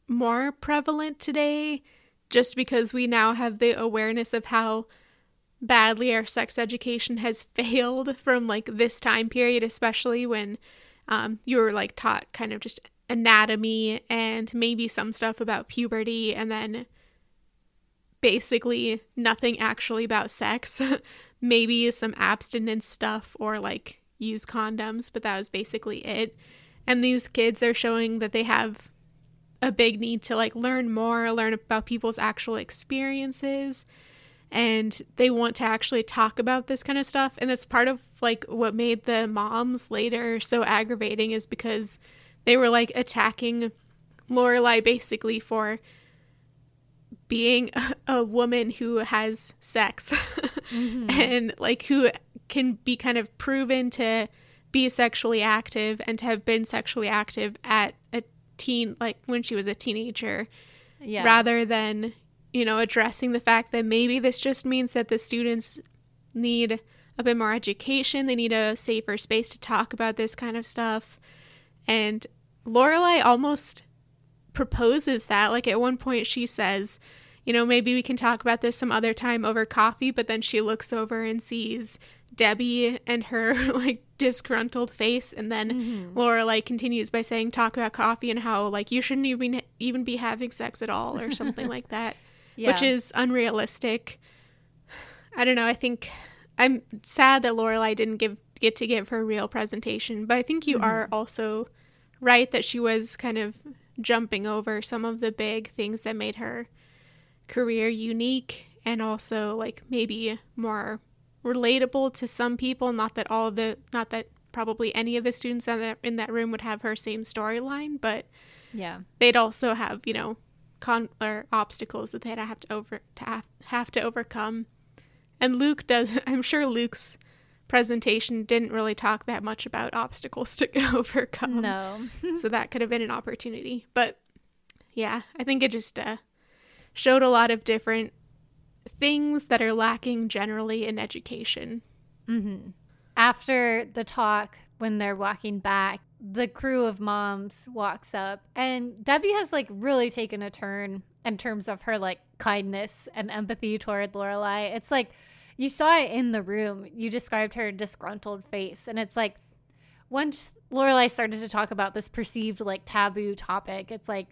more prevalent today just because we now have the awareness of how badly our sex education has failed from like this time period, especially when um, you were like taught kind of just anatomy and maybe some stuff about puberty and then basically nothing actually about sex. maybe some abstinence stuff or like use condoms, but that was basically it. And these kids are showing that they have a big need to like learn more, learn about people's actual experiences and they want to actually talk about this kind of stuff and it's part of like what made the moms later so aggravating is because they were like attacking Lorelai basically for being a, woman who has sex mm-hmm. and like who can be kind of proven to be sexually active and to have been sexually active at a teen like when she was a teenager yeah. rather than you know addressing the fact that maybe this just means that the students need a bit more education they need a safer space to talk about this kind of stuff and lorelai almost proposes that like at one point she says you know maybe we can talk about this some other time over coffee but then she looks over and sees Debbie and her like disgruntled face and then mm-hmm. Laura like continues by saying talk about coffee and how like you shouldn't even even be having sex at all or something like that yeah. which is unrealistic. I don't know, I think I'm sad that Lorelai didn't give get to give her real presentation, but I think you mm-hmm. are also right that she was kind of jumping over some of the big things that made her career unique and also like maybe more relatable to some people not that all of the not that probably any of the students in that, in that room would have her same storyline, but Yeah. they'd also have, you know, con or obstacles that they'd have to over to have, have to overcome. And Luke does I'm sure Luke's presentation didn't really talk that much about obstacles to overcome. No. so that could have been an opportunity. But yeah, I think it just uh, showed a lot of different things that are lacking generally in education. Mm-hmm. After the talk, when they're walking back, the crew of moms walks up, and Debbie has like really taken a turn in terms of her like kindness and empathy toward Lorelai. It's like you saw it in the room. You described her disgruntled face, and it's like once Lorelai started to talk about this perceived like taboo topic, it's like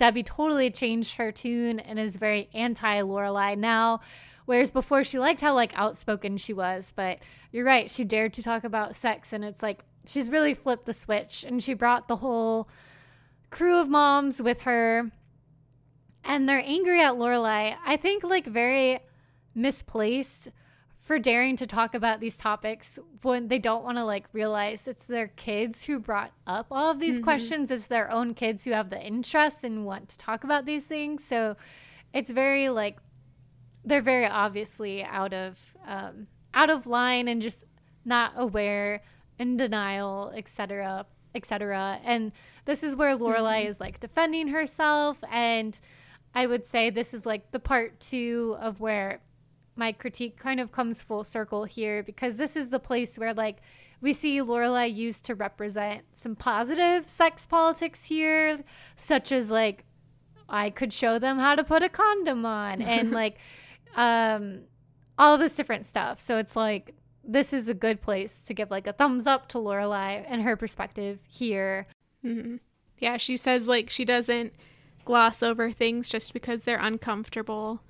Debbie totally changed her tune and is very anti Lorelai now. Whereas before she liked how like outspoken she was, but you're right, she dared to talk about sex and it's like she's really flipped the switch and she brought the whole crew of moms with her and they're angry at Lorelai. I think like very misplaced for daring to talk about these topics when they don't want to like realize it's their kids who brought up all of these questions. It's their own kids who have the interest and want to talk about these things. So it's very like they're very obviously out of um, out of line and just not aware, in denial, etc., etc. And this is where Lorelai is like defending herself, and I would say this is like the part two of where my critique kind of comes full circle here because this is the place where like we see Lorelai used to represent some positive sex politics here, such as like I could show them how to put a condom on and like um all this different stuff. So it's like this is a good place to give like a thumbs up to Lorelai and her perspective here. Yeah, she says like she doesn't gloss over things just because they're uncomfortable.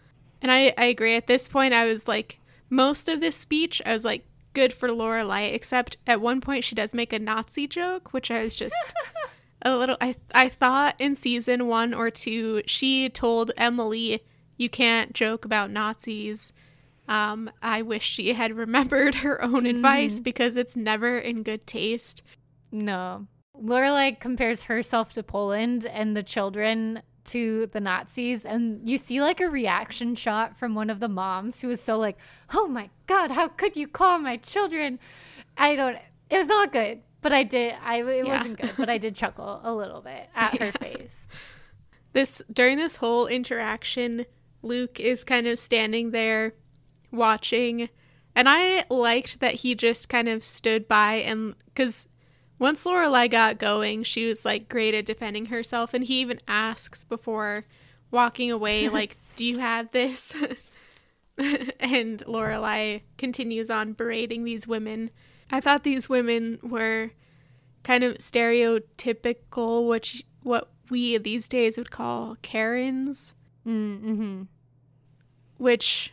And I, I agree. At this point, I was like, most of this speech, I was like, good for Lorelai, except at one point she does make a Nazi joke, which I was just a little. I I thought in season one or two she told Emily, "You can't joke about Nazis." Um, I wish she had remembered her own advice because it's never in good taste. No. Lorelai compares herself to Poland and the children to the Nazis, and you see like a reaction shot from one of the moms who was so like, "Oh my god, how could you call my children?" I don't. It was not good, but I did. I it Yeah. wasn't good, but I did chuckle a little bit at her face. this during this whole interaction luke is kind of standing there watching and i liked that he just kind of stood by and because once lorelai got going she was like great at defending herself and he even asks before walking away like do you have this? And lorelai continues on berating these women. I thought these women were kind of stereotypical which what we these days would call karens. Mm-hmm. which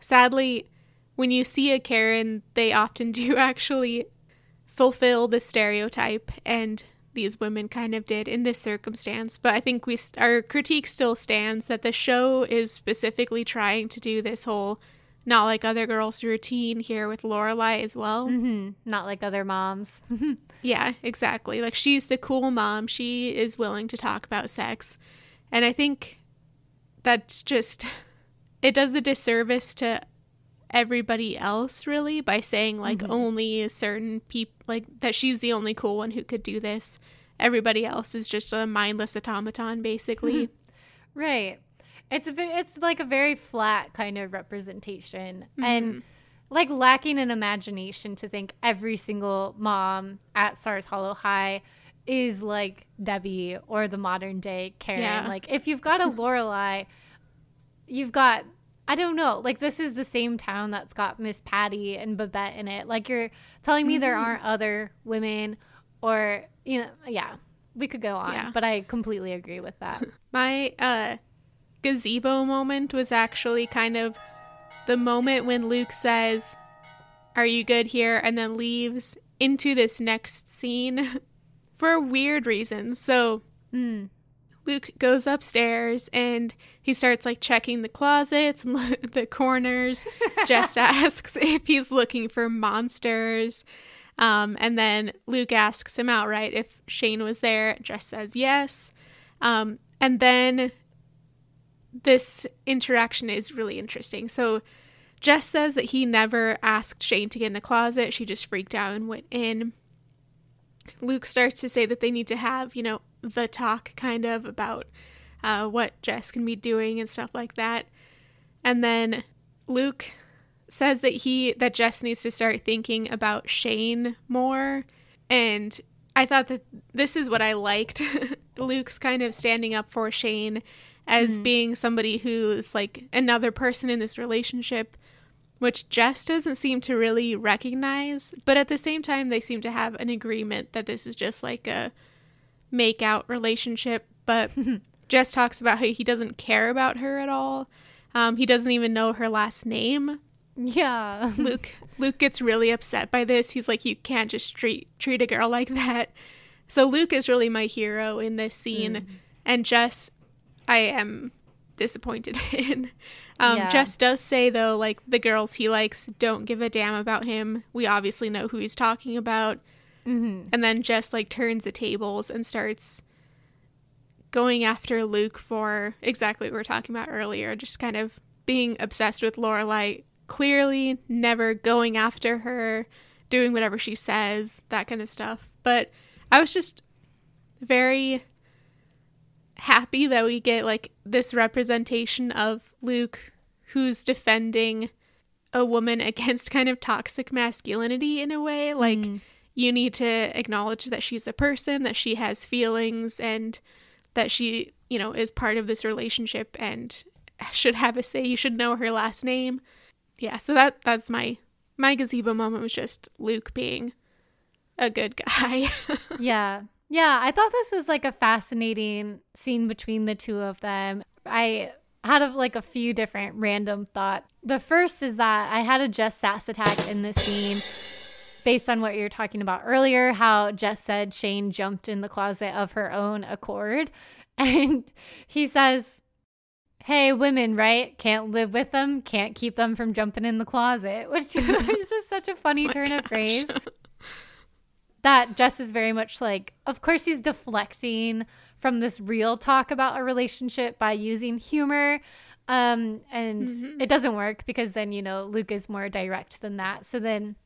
sadly when you see a karen they often do actually fulfill the stereotype and these women kind of did in this circumstance but i think we our critique still stands that the show is specifically trying to do this whole not like other girls routine here with lorelai as well Mm-hmm. Not like other moms. Yeah, exactly. Like she's the cool mom. She is willing to talk about sex. And I think that's just it does a disservice to everybody else really by saying like mm-hmm. only certain people like that she's the only cool one who could do this. Everybody else is just a mindless automaton basically. Right. It's a ve- it's like a very flat kind of representation and mm-hmm. like lacking an imagination to think every single mom at Stars Hollow High is like Debbie or the modern day Karen. Yeah. Like if you've got a Lorelai, you've got I don't know, like this is the same town that's got Miss Patty and Babette in it. Like you're telling me there aren't other women or you know, yeah. We could go on, Yeah. but I completely agree with that. My uh gazebo moment was actually kind of the moment when Luke says, Are you good here? and then leaves into this next scene for weird reasons. So Mm. Luke goes upstairs and he starts like checking the closets and the corners. Jess asks if he's looking for monsters. Um, and then Luke asks him outright if Shane was there. Jess says yes. Um, and then this interaction is really interesting. So Jess says that he never asked Shane to get in the closet. She just freaked out and went in. Luke starts to say that they need to have, you know, the talk kind of about uh, what Jess can be doing and stuff like that. And then Luke says that he that Jess needs to start thinking about Shane more. And I thought that this is what I liked. Luke's kind of standing up for Shane as mm-hmm. being somebody who's like another person in this relationship, which Jess doesn't seem to really recognize. But at the same time, they seem to have an agreement that this is just like a make out relationship. But Jess talks about how he doesn't care about her at all. Um, he doesn't even know her last name. Yeah. Luke Luke gets really upset by this. He's like, you can't just treat treat a girl like that. So Luke is really my hero in this scene, mm. and Jess, I am disappointed in. Um, yeah. Jess does say though, like the girls he likes don't give a damn about him. We obviously know who he's talking about. Mm-hmm. And then just like turns the tables and starts going after Luke for exactly what we were talking about earlier, just kind of being obsessed with Lorelai, clearly never going after her, doing whatever she says, that kind of stuff. But I was just very happy that we get like this representation of Luke who's defending a woman against kind of toxic masculinity in a way. Like, mm. You need to acknowledge that she's a person, that she has feelings, and that she, you know, is part of this relationship and should have a say. You should know her last name. Yeah, so that that's my my gazebo moment was just Luke being a good guy. yeah. Yeah, I thought this was like a fascinating scene between the two of them. I had a, like a few different random thoughts. The first is that I had a just Sass attack in this scene based on what you were talking about earlier, how Jess said Shane jumped in the closet of her own accord. And he says, Hey, women, right? Can't live with them, can't keep them from jumping in the closet, which is just such a funny oh turn gosh. of phrase. That Jess is very much like, of course, he's deflecting from this real talk about a relationship by using humor. Um, and mm-hmm. it doesn't work because then, you know, Luke is more direct than that. So then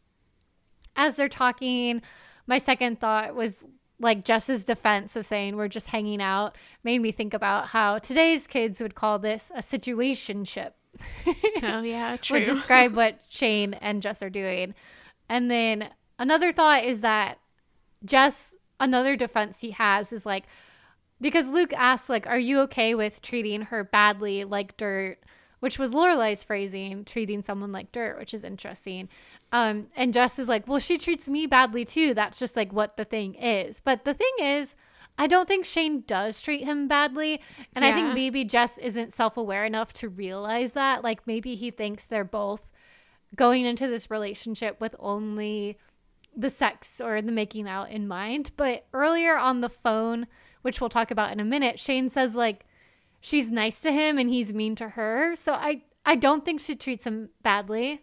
as they're talking, my second thought was like Jess's defense of saying we're just hanging out made me think about how today's kids would call this a situationship. oh yeah, true. would describe what Shane and Jess are doing. And then another thought is that Jess another defense he has is like because Luke asks like are you okay with treating her badly like dirt which was Lorelai's phrasing treating someone like dirt which is interesting um, and Jess is like, well, she treats me badly too. That's just like what the thing is. But the thing is, I don't think Shane does treat him badly. And yeah. I think maybe Jess isn't self aware enough to realize that. Like maybe he thinks they're both going into this relationship with only the sex or the making out in mind. But earlier on the phone, which we'll talk about in a minute, Shane says like she's nice to him and he's mean to her. So I I don't think she treats him badly.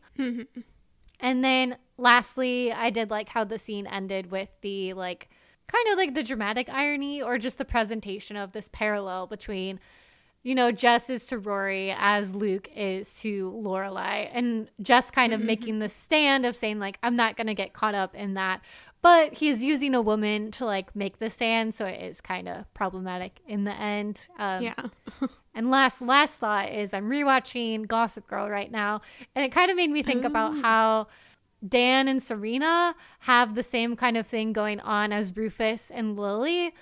And then lastly, I did like how the scene ended with the like kind of like the dramatic irony or just the presentation of this parallel between you know, Jess is to Rory as Luke is to Lorelai, and Jess kind of mm-hmm. making the stand of saying like, I'm not gonna get caught up in that, but he's using a woman to like make the stand, so it is kind of problematic in the end. Um, yeah. and last last thought is I'm rewatching Gossip Girl right now, and it kind of made me think Ooh. about oh. how Dan and Serena have the same kind of thing going on as Rufus and Lily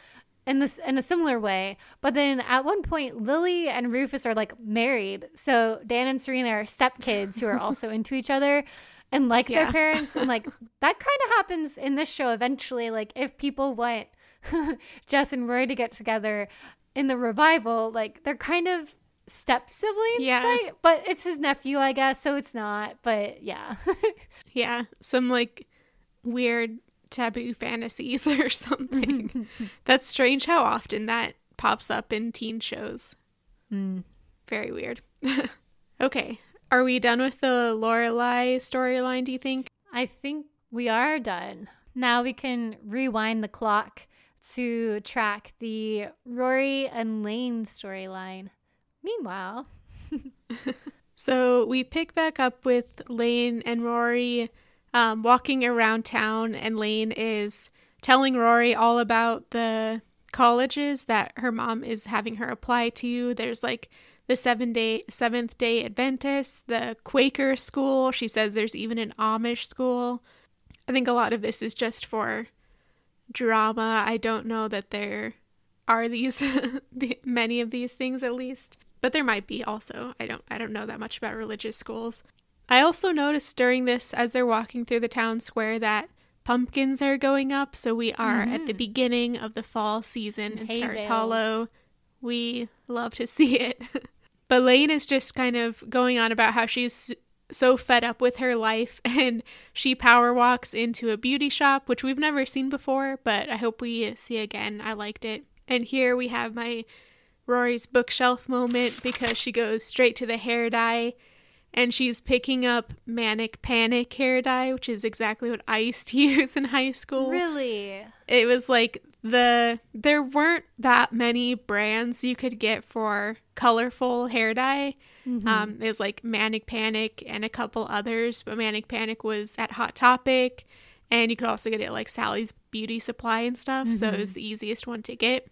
in this in a similar way. But then at one point Lily and Rufus are like married. So Dan and Serena are stepkids who are also into each other and like yeah. their parents and like that kind of happens in this show eventually like if people want Jess and Rory to get together in the revival like they're kind of step siblings yeah right? but it's his nephew I guess so it's not but yeah yeah some like weird taboo fantasies or something that's strange how often that pops up in teen shows mm. very weird okay are we done with the Lorelai storyline, do you think? I think We are done. Now we can rewind the clock to track the Rory and Lane storyline. Meanwhile, so we pick back up with Lane and Rory um, walking around town, and Lane is telling Rory all about the colleges that her mom is having her apply to. There's like the seven day seventh day Adventist, the Quaker school. She says there's even an Amish school. I think a lot of this is just for drama. I don't know that there are these many of these things at least, but there might be also. I don't I don't know that much about religious schools. I also noticed during this as they're walking through the town square that pumpkins are going up, so we are mm-hmm. at the mm-hmm. beginning of the fall season in Stars Hollow. We love to see it. but Lane is just kind of going on about how she's so fed up with her life and she power walks into a beauty shop, which we've never seen before, but I hope we see again. I liked it. And here we have my Rory's bookshelf moment because she goes straight to the hair dye and she's picking up manic panic hair dye, which is exactly what I used to use in high school. Really? It was like the there weren't that many brands you could get for colorful hair dye. Mm-hmm. Um, it was like Manic Panic and a couple others, but Manic Panic was at Hot Topic, and you could also get it like Sally's Beauty Supply and stuff. Mm-hmm. So it was mm-hmm. the easiest one to get.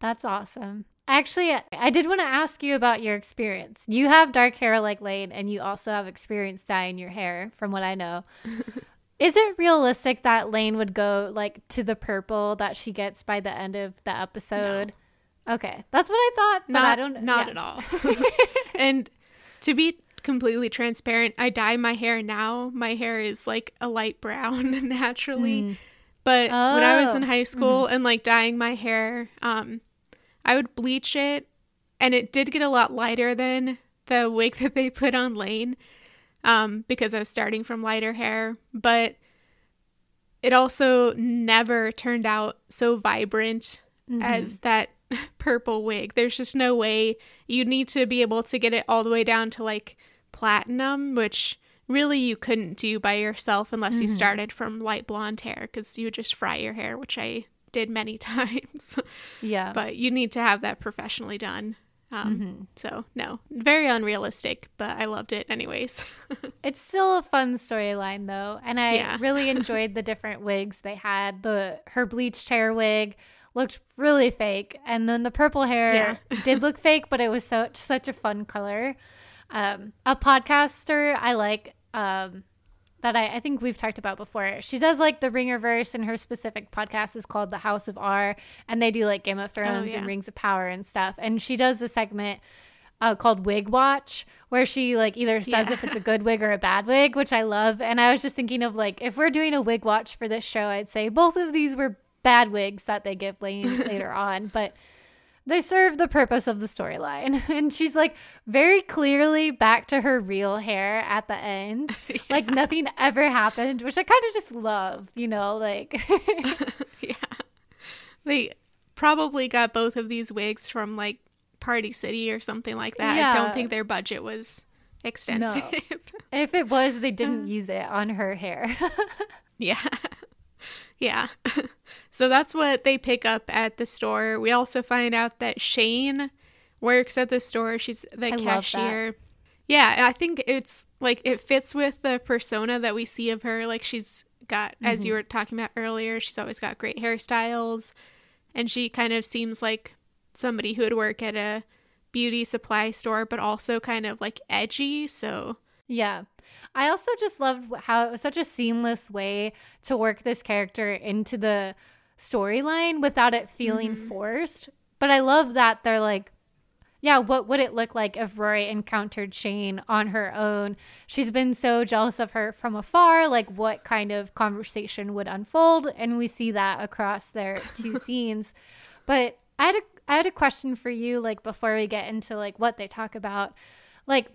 That's awesome. Actually, I did want to ask you about your experience. You have dark hair like Lane, and you also have experience dyeing your hair, from what I know. Is it realistic that Lane would go like to the purple that she gets by the end of the episode? No. Okay, that's what I thought, but not, I don't. Not yeah. at all. and to be completely transparent, I dye my hair now. My hair is like a light brown naturally. Mm. But oh. when I was in oh. high school mm-hmm. and like dyeing my hair, um, I would bleach it, and it did get a lot lighter than the wig that they put on Lane um, because I was starting from lighter hair. But it also never turned out so vibrant mm-hmm. as that purple wig. There's just no way you need to be able to get it all the way down to like platinum, which really you couldn't do by yourself unless mm-hmm. you started from light blonde hair because you would just fry your hair, which I did many times. yeah. But you need to have that professionally done. Um, mm-hmm. So, no, very unrealistic, but I loved it anyways. it's still a fun storyline, though. And I yeah. really enjoyed the different wigs they had. The Her bleached hair wig looked really fake. And then the purple hair yeah. did look fake, but it was so, such a fun color. Um, a podcaster I like um, that I, I think we've talked about before. She does like the Ringerverse, and her specific podcast is called The House of R, and they do like Game of oh, Thrones oh, yeah. and Rings of Power and stuff. And she does the segment uh, called Wig Watch, where she like either says yeah. if it's a good wig or a bad wig, which I love. And I was just thinking of like if we're doing a wig watch for this show, I'd say both of these were bad wigs that they give Lane later on, but they serve the purpose of the storyline. And she's like very clearly back to her real hair at the end. yeah. Like nothing ever happened, which I kind of just love, you know, like Yeah. They probably got both of these wigs from like Party City or something like that. Yeah. I don't think their budget was extensive. No. If it was, they didn't uh. use it on her hair. yeah. Yeah. so that's what they pick up at the store. We also find out that Shane works at the store. She's the I cashier. Yeah, I think it's like it fits with the persona that we see of her. Like she's got, mm-hmm. as you mm-hmm. were talking about earlier, she's always got great hairstyles. And she kind of seems like somebody who would work at a beauty supply store, but also kind of like edgy. So, yeah. I also just loved how it was such a seamless way to work this character into the storyline without it feeling mm-hmm. forced. But I love that they're like, yeah, what would it look like if Rory encountered Shane on her own? She's been so jealous of her from afar. Like, what kind of conversation would unfold? And we see that across their two scenes. But I had a I had a question for you, like before we get into like what they talk about. Like,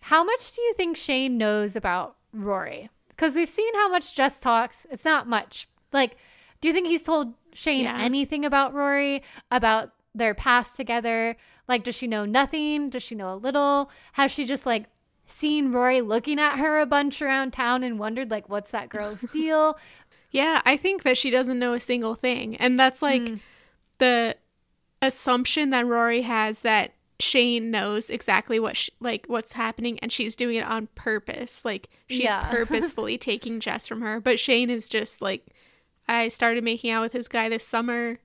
how much do you think Shane knows about Rory? Because we've seen how much Jess talks. It's not much. Like, do you think he's told Shane yeah. anything about Rory, about their past together? Like, does she know nothing? Does she know a little? Has she just like seen Rory looking at her a bunch around town and wondered like what's that girl's deal. Yeah, I think that she doesn't know a single thing. And that's like Mm. the assumption that Rory has that Shane knows exactly what sh- like what's happening and she's doing it on purpose. Like she's Yeah. purposefully taking Jess from her, but Shane is just like I started making out with this guy this summer.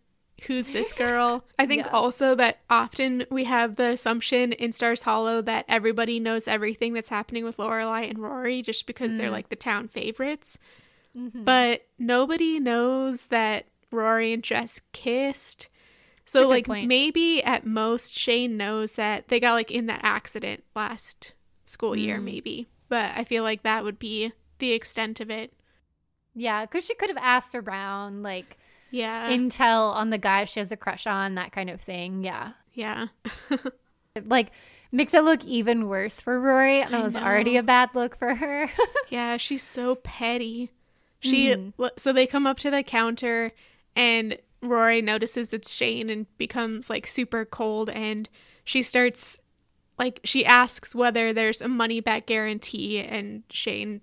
Who's this girl? I think Yeah. also that often we have the assumption in Stars Hollow that everybody knows everything that's happening with Lorelai and Rory just because Mm. they're like the town favorites. Mm-hmm. But nobody knows that Rory and Jess kissed. So like point. maybe at most Shane knows that they got like in that accident last school year Mm. maybe. But I feel like that would be the extent of it. Yeah, because she could have asked around like Yeah. intel on the guy she has a crush on, that kind of thing. Yeah. yeah. Like makes it look even worse for Rory, and it was already a bad look for her. Yeah, she's so petty. She Mm-hmm. so they come up to the counter and Rory notices it's Shane and becomes like super cold and she starts like she asks whether there's a money back guarantee and Shane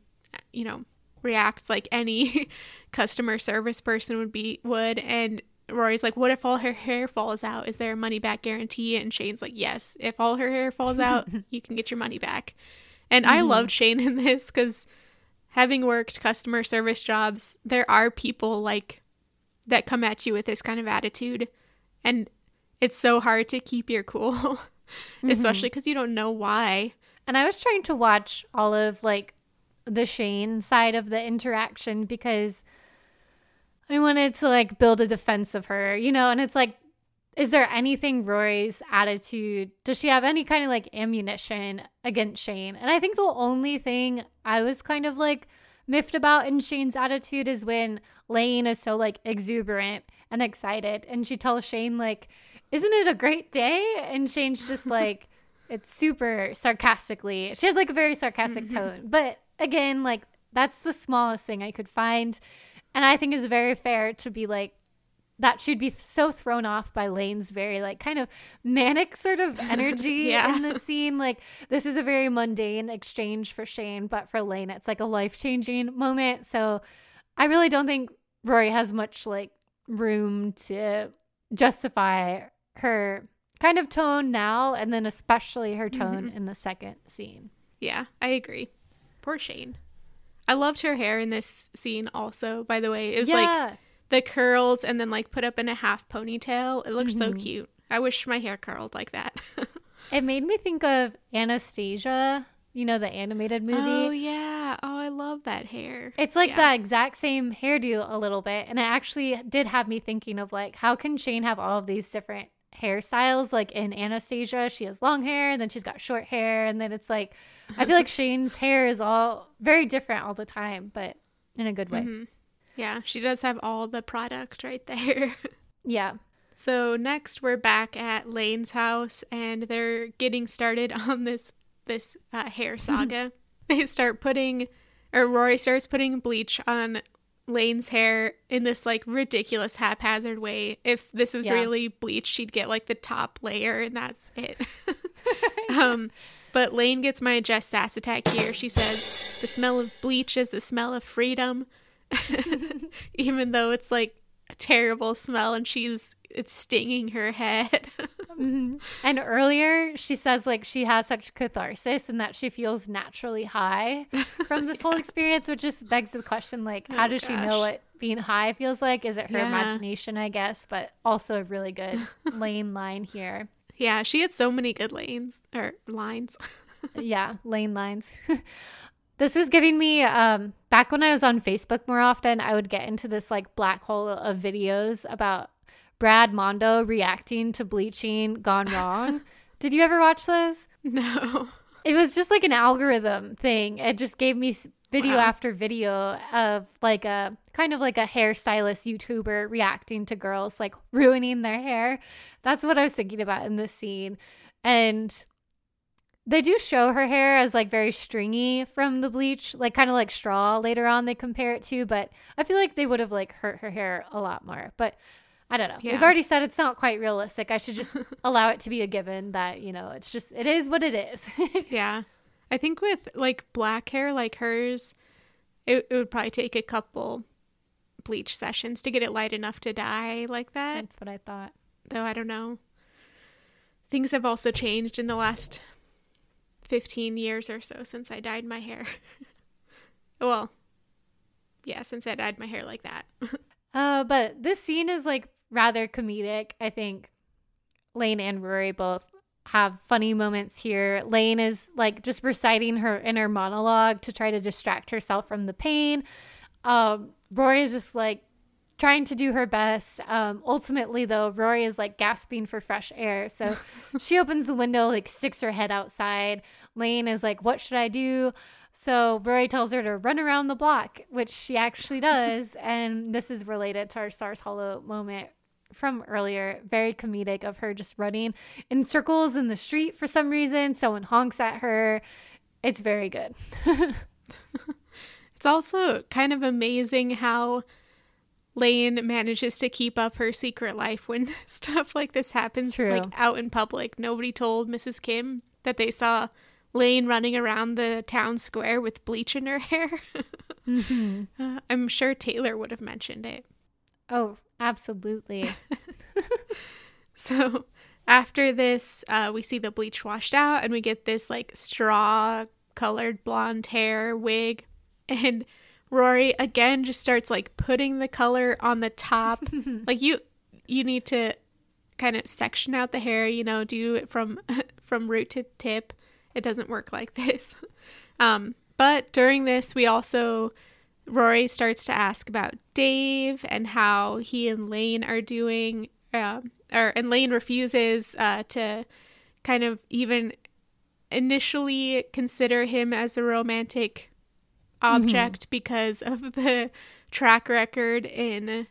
you know reacts like any customer service person would be would and Rory's like what if all her hair falls out? Is there a money back guarantee? And Shane's like yes if all her hair falls out you can get your money back. And I mm-hmm. loved Shane in this cuz having worked customer service jobs there are people like that come at you with this kind of attitude. And it's so hard to keep your cool especially mm-hmm. because you don't know why. And I was trying to watch all of like the Shane side of the interaction because I wanted to like build a defense of her, you know, and it's like is there anything Rory's attitude does she have any kind of like ammunition against Shane? And I think the only thing I was kind of like miffed about in Shane's attitude is when Lane is so like exuberant and excited and she tells Shane like isn't it a great day? And Shane's just like it's super sarcastically. She had like a very sarcastic mm-hmm. tone. But again, like that's the smallest thing I could find. And I think is very fair to be like that she'd be so thrown off by Lane's very like kind of manic sort of energy Yeah. in the scene. Like this is a very mundane exchange for Shane, but for Lane it's like a life-changing moment. So I really don't think Rory has much like room to justify her kind of tone now and then especially her mm-hmm. tone in the second scene. yeah i agree poor shane i loved her hair in this scene also by the way it was like the curls and then like put up in a half ponytail it looked so cute i wish my hair curled like that it made me think of Anastasia, you know, the animated movie. oh yeah oh i love that hair It's like Yeah. that exact same hairdo a little bit. And it actually did have me thinking of like, how can Shane have all of these different hairstyles? Like in Anastasia, she has long hair, and then she's got short hair. And then it's like, I feel like Shane's hair is all very different all the time, but in a good way. Mhm. Yeah she does have all the product right there Yeah. So next we're back at Lane's house and they're getting started on this this uh, hair saga. they start putting or Rory starts putting bleach on Lane's hair in this like ridiculous haphazard way. If this was Yeah. really bleach, she'd get like the top layer and that's it. um but Lane gets my Jess Sass attack here. She says the smell of bleach is the smell of freedom. Even though it's like a terrible smell and she's it's stinging her head. hmm And earlier, she says like she has such catharsis and that she feels naturally high from this whole experience, which just begs the question like, how Oh, does she know what being high feels like? Is it her Yeah. imagination, I guess? But also a really good lane line here. yeah, she had so many good lanes or lines. yeah, lane lines. This was giving me um back when I was on Facebook more often, I would get into this like black hole of videos about Brad Mondo reacting to bleaching gone wrong. Did you ever watch those? no. It was just like an algorithm thing. It just gave me video Wow. after video of like a kind of like a hairstylist YouTuber reacting to girls like ruining their hair. That's what I was thinking about in this scene. And they do show her hair as like very stringy from the bleach, like kind of like straw later on they compare it to, but I feel like they would have like hurt her hair a lot more. But I don't know. We've already said it's not quite realistic. I should just allow it to be a given that, you know, it's just it is what it is. Yeah. I think with like black hair like hers, it, it would probably take a couple bleach sessions to get it light enough to dye like that. That's what I thought. Though I don't know. Things have also changed in the last 15 years or so since I dyed my hair. well, yeah, since I dyed my hair like that. uh, but this scene is like rather comedic. I think Lane and Rory both have funny moments here. Lane is like just reciting her inner monologue to try to distract herself from the pain. Um, Rory is just like trying to do her best. Um, ultimately, though, Rory is like gasping for fresh air. So she opens the window, like sticks her head outside. Lane is like, What should I do? So Rory tells her to run around the block, which she actually does. and this is related to our Stars Hollow moment from earlier. Very comedic of her just running in circles in the street for some reason. Someone honks at her. It's very good. it's also kind of amazing how Lane manages to keep up her secret life when stuff like this happens True. like out in public. Nobody told Mrs. Kim that they saw Lane running around the town square with bleach in her hair. mm-hmm. uh, I'm sure Taylor would have mentioned it. Oh, absolutely. so after this, uh, we see the bleach washed out and we get this like straw colored blonde hair wig. And Rory again just starts like putting the color on the top. like you you need to kind of section out the hair, you know, do it from from root to tip. It doesn't work like this. Um, but during this, we also Rory starts to ask about Dave and how he and Lane are doing. Uh, or and Lane refuses uh, to kind of even initially consider him as a romantic object mm-hmm. because of the track record in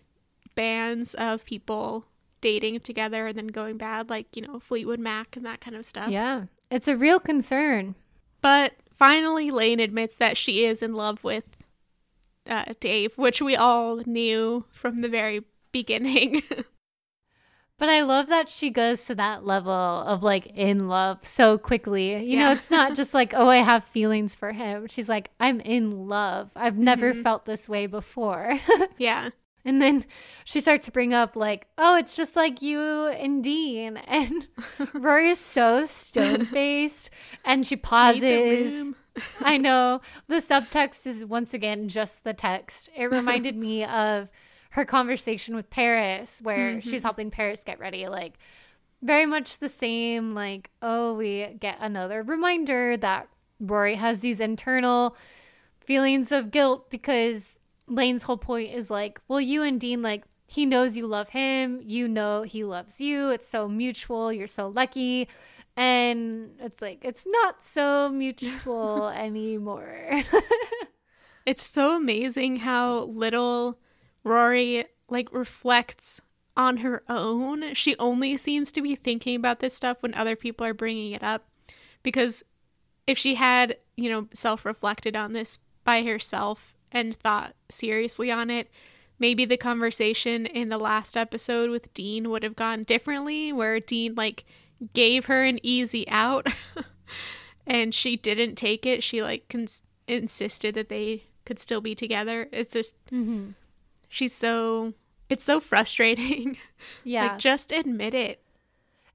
bands of people dating together and then going bad, like, you know, Fleetwood Mac and that kind of stuff. Yeah, it's a real concern. But finally, Lane admits that she is in love with uh, Dave, which we all knew from the very beginning. But I love that she goes to that level of like in love so quickly. You yeah. know, it's not just like, oh, I have feelings for him. She's like, I'm in love. I've never mm-hmm. felt this way before. yeah. And then she starts to bring up, like, oh, it's just like you and Dean. And Rory is so stone faced. and she pauses. I know. The subtext is once again just the text. It reminded me of her conversation with Paris, where mm-hmm. she's helping Paris get ready, like very much the same. Like, oh, we get another reminder that Rory has these internal feelings of guilt because Lane's whole point is like, well, you and Dean, like, he knows you love him, you know he loves you. It's so mutual. You're so lucky. And it's like, it's not so mutual anymore. it's so amazing how little Rory like reflects on her own. She only seems to be thinking about this stuff when other people are bringing it up because if she had, you know, self-reflected on this by herself and thought seriously on it, maybe the conversation in the last episode with Dean would have gone differently where Dean like gave her an easy out and she didn't take it. She like cons- insisted that they could still be together. It's just mm-hmm. She's so it's so frustrating. Yeah. like just admit it.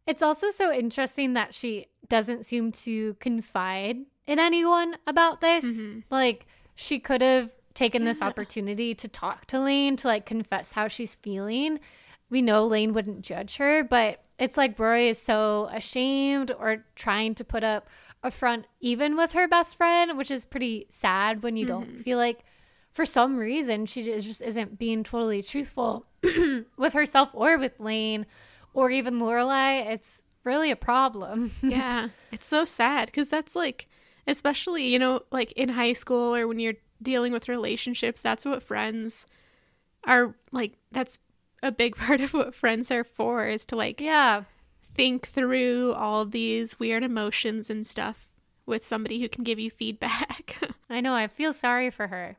It's also so interesting that she doesn't seem to confide in anyone about this. Mm-hmm. Like she could have taken this opportunity to talk to Lane to like confess how she's feeling. We know Lane wouldn't judge her, but it's like Rory is so ashamed or trying to put up a front even with her best friend, which is pretty sad when you mm-hmm. don't feel like for some reason she just isn't being totally truthful with herself or with Lane or even Lorelai. It's really a problem. yeah, it's so sad because that's like, especially you know, like in high school or when you're dealing with relationships, that's what friends are like. That's a big part of what friends are for is to like, yeah, think through all these weird emotions and stuff with somebody who can give you feedback. I know. I feel sorry for her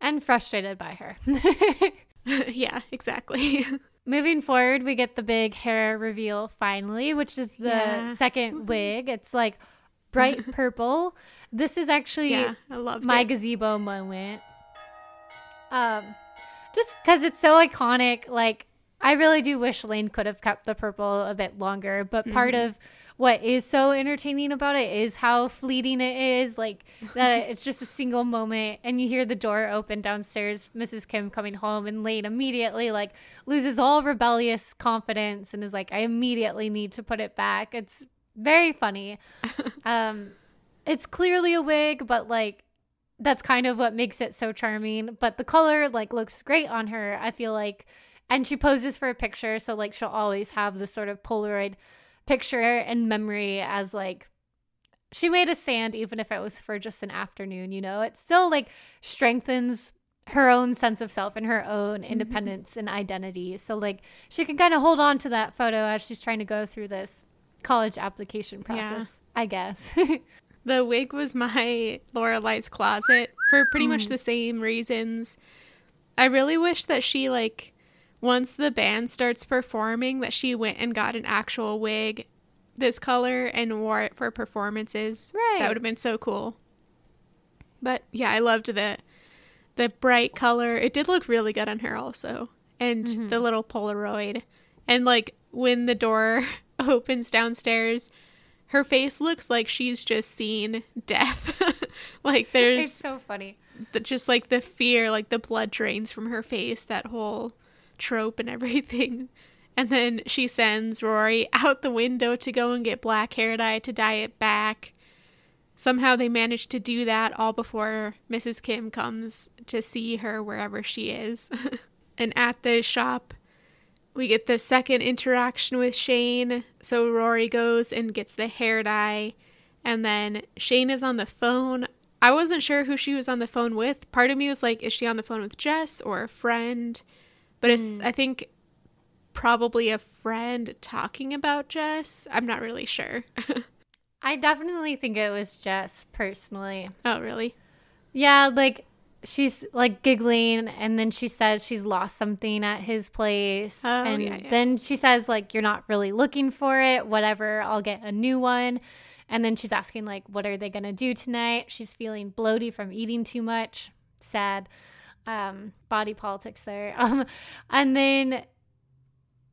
and frustrated by her. yeah, exactly. Moving forward, we get the big hair reveal finally, which is the yeah. second mm-hmm. wig. It's like bright purple. This is actually Yeah, I loved my it. gazebo moment. Um, just because it's so iconic. Like, I really do wish Lane could have kept the purple a bit longer. But part Mm-hmm. of what is so entertaining about it is how fleeting it is. Like that, it's just a single moment, and you hear the door open downstairs. Mrs. Kim coming home, and Lane immediately like loses all rebellious confidence and is like, "I immediately need to put it back." It's very funny. um, it's clearly a wig, but like that's kind of what makes it so charming. But the color like looks great on her. I feel like, and she poses for a picture, so like she'll always have this sort of Polaroid picture and memory as like she made a sand even if it was for just an afternoon. You know, it still like strengthens her own sense of self and her own mm-hmm. independence and identity. So like she can kind of hold on to that photo as she's trying to go through this college application Yeah. process. I guess. The wig was my Lorelai's closet for pretty much mm. the same reasons. I really wish that she like once the band starts performing that she went and got an actual wig this color and wore it for performances. Right. That would have been so cool. But yeah, I loved the the bright color. It did look really good on her also. And the mm-hmm. little Polaroid. And like when the door opens downstairs, her face looks like she's just seen death. like it's there's so funny. the, just like the fear, like the blood drains from her face, that whole trope and everything. And then she sends Rory out the window to go and get black hair dye to dye it back. Somehow they manage to do that all before Mrs. Kim comes to see her wherever she is. and at the shop, we get the second interaction with Shane. So Rory goes and gets the hair dye, and then Shane is on the phone. I wasn't sure who she was on the phone with. Part of me was like, is she on the phone with Jess or a friend? But it's, hmm. I think, probably a friend talking about Jess. I'm not really sure. I definitely think it was Jess personally. oh, really? Yeah, like she's like giggling and then she says she's lost something at his place. Oh, and yeah, yeah. then she says like you're not really looking for it, whatever, I'll get a new one. And then she's asking like what are they going to do tonight? She's feeling bloaty from eating too much. Sad. Um body politics there. Um and then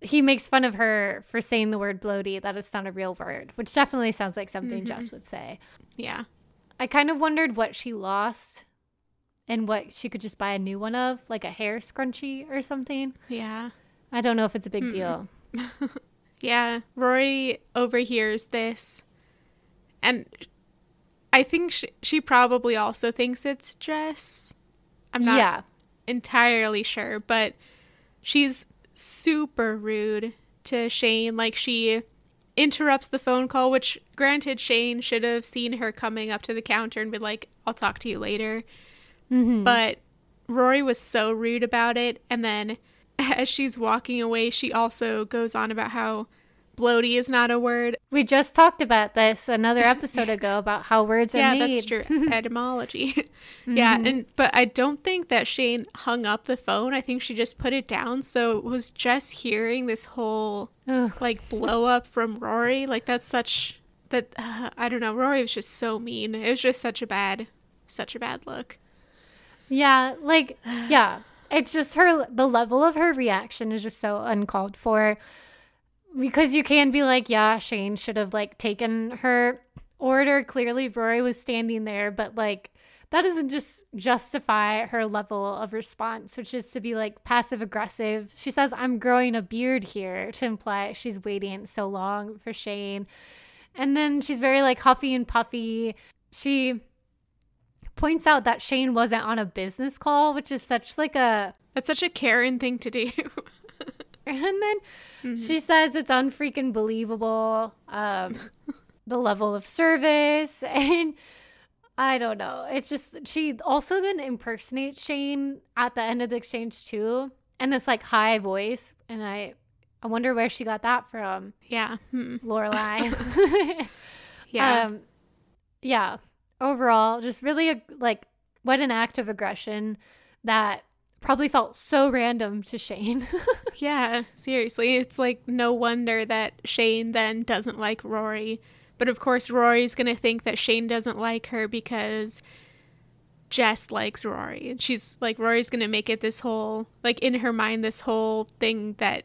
he makes fun of her for saying the word bloaty that it's not a real word, which definitely sounds like something Mm-hmm. Jess would say. Yeah. I kind of wondered what she lost and what she could just buy a new one of, like a hair scrunchie or something. Yeah. I don't know if it's a big deal. Yeah, Rory overhears this, and I think she, she probably also thinks it's Jess. I'm not yeah. entirely sure, but she's super rude to Shane. Like, she interrupts the phone call, which, granted, Shane should have seen her coming up to the counter and been like, I'll talk to you later. But Rory was so rude about it. And then as she's walking away, she also goes on about how bloaty is not a word. We just talked about this another episode ago about how words are made. yeah, that's true. Etymology. yeah, and but I don't think that Shane hung up the phone. I think she just put it down. So it was just hearing this whole Ugh. like blow up from Rory. Like that's such that uh, I don't know. Rory was just so mean. It was just such a bad, such a bad look. Yeah, like yeah, it's just her the level of her reaction is just so uncalled for. Because you can be like, yeah, Shane should have like taken her order. Clearly Rory was standing there, but like that doesn't just justify her level of response, which is to be like passive aggressive. She says, I'm growing a beard here to imply she's waiting so long for Shane. And then she's very like huffy and puffy. She points out that Shane wasn't on a business call, which is such like a That's such a Karen thing to do. and then she says it's unfreaking believable um the level of service and I don't know. It's just she also then impersonates Shane at the end of the exchange too, and this like high voice, and I I wonder where she got that from, yeah. Hmm. Lorelai. Yeah. Um, yeah. Overall, just really like what an act of aggression that probably felt so random to Shane. Yeah, seriously. It's like no wonder that Shane then doesn't like Rory. But of course, Rory's going to think that Shane doesn't like her because Jess likes Rory. And she's like, Rory's going to make it this whole, like, in her mind, this whole thing that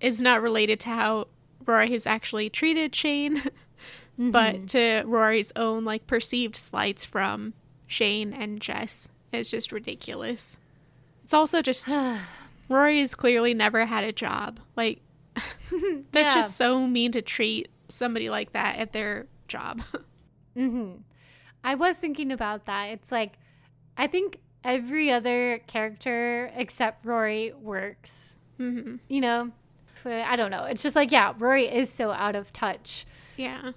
is not related to how Rory has actually treated Shane, mm-hmm. but to Rory's own, like, perceived slights from Shane and Jess. It's just ridiculous. It's also just, Rory has clearly never had a job. Like, that's yeah. just so mean to treat somebody like that at their job. mm-hmm. I was thinking about that. It's like, I think every other character except Rory works. Mm-hmm. You know? So I don't know. It's just like, yeah, Rory is so out of touch. Yeah.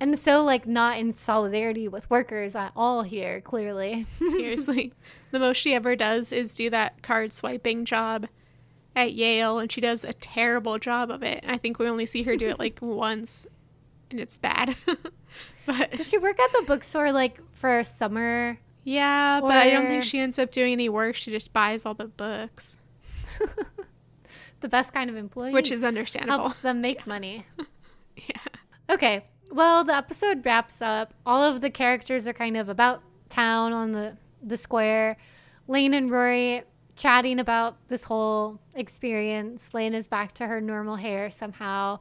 And so, like, not in solidarity with workers at all here, clearly. Seriously. The most she ever does is do that card swiping job at Yale, and she does a terrible job of it. I think we only see her do it like once, and it's bad. but does she work at the bookstore like for a summer? Yeah, or... but I don't think she ends up doing any work. She just buys all the books. the best kind of employee, which is understandable. Helps them make money. yeah. Okay. Well, the episode wraps up. All of the characters are kind of about town on the the square. Lane and Rory chatting about this whole experience. Lane is back to her normal hair somehow.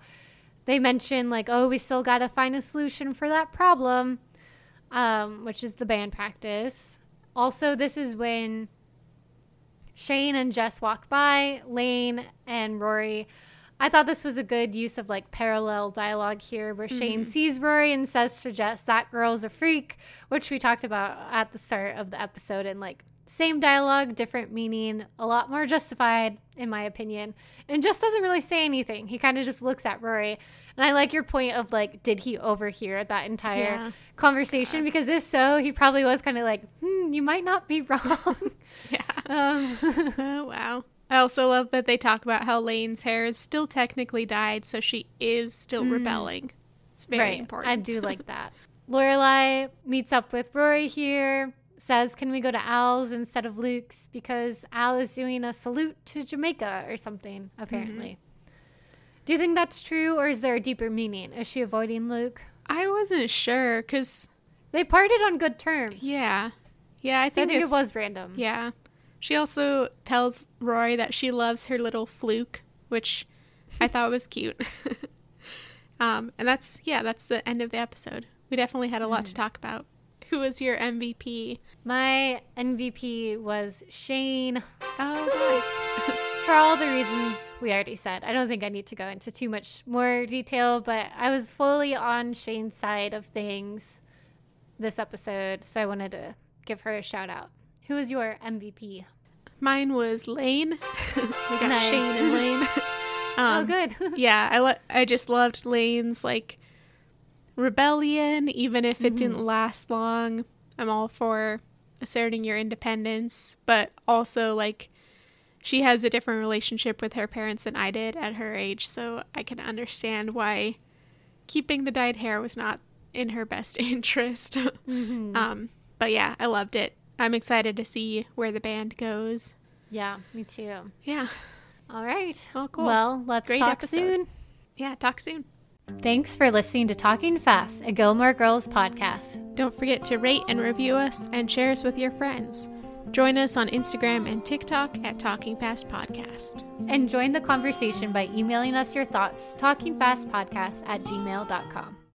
They mention like, oh, we still got to find a solution for that problem, um, which is the band practice. Also, this is when Shane and Jess walk by. Lane and Rory. I thought this was a good use of like parallel dialogue here where mm-hmm. Shane sees Rory and says to Jess, that girl's a freak, which we talked about at the start of the episode. And like same dialogue, different meaning, a lot more justified, in my opinion. And just doesn't really say anything. He kind of just looks at Rory. And I like your point of like, did he overhear that entire yeah. conversation? God. Because if so, he probably was kind of like, hmm, you might not be wrong. yeah. Um. oh, wow. I also love that they talk about how Lane's hair is still technically dyed, so she is still mm. rebelling. It's very right. important. I do like that. Lorelai meets up with Rory here says, Can we go to Al's instead of Luke's? Because Al is doing a salute to Jamaica or something, apparently. Mm-hmm. Do you think that's true, or is there a deeper meaning? Is she avoiding Luke? I wasn't sure because they parted on good terms. Yeah, yeah. I think, so I think it was random. Yeah. She also tells Rory that she loves her little fluke, which I thought was cute. um, and that's yeah, that's the end of the episode. We definitely had a lot mm. to talk about. Who was your MVP? My MVP was Shane. Oh, nice. For all the reasons we already said. I don't think I need to go into too much more detail, but I was fully on Shane's side of things this episode, so I wanted to give her a shout out. Who was your MVP? Mine was Lane. we got nice. Shane and Lane. Oh, um, oh, good. yeah, I lo- I just loved Lane's like rebellion, even if it mm-hmm. didn't last long. I'm all for asserting your independence, but also like she has a different relationship with her parents than I did at her age, so I can understand why keeping the dyed hair was not in her best interest. Mm-hmm. um, but yeah, I loved it. I'm excited to see where the band goes. Yeah, me too. Yeah. All right. Well, cool. Well, let's Great talk episode. soon. Yeah, talk soon. Thanks for listening to Talking Fast, a Gilmore Girls podcast. Don't forget to rate and review us and share us with your friends. Join us on Instagram and TikTok at Talking Fast Podcast. And join the conversation by emailing us your thoughts, talkingfastpodcast at gmail.com.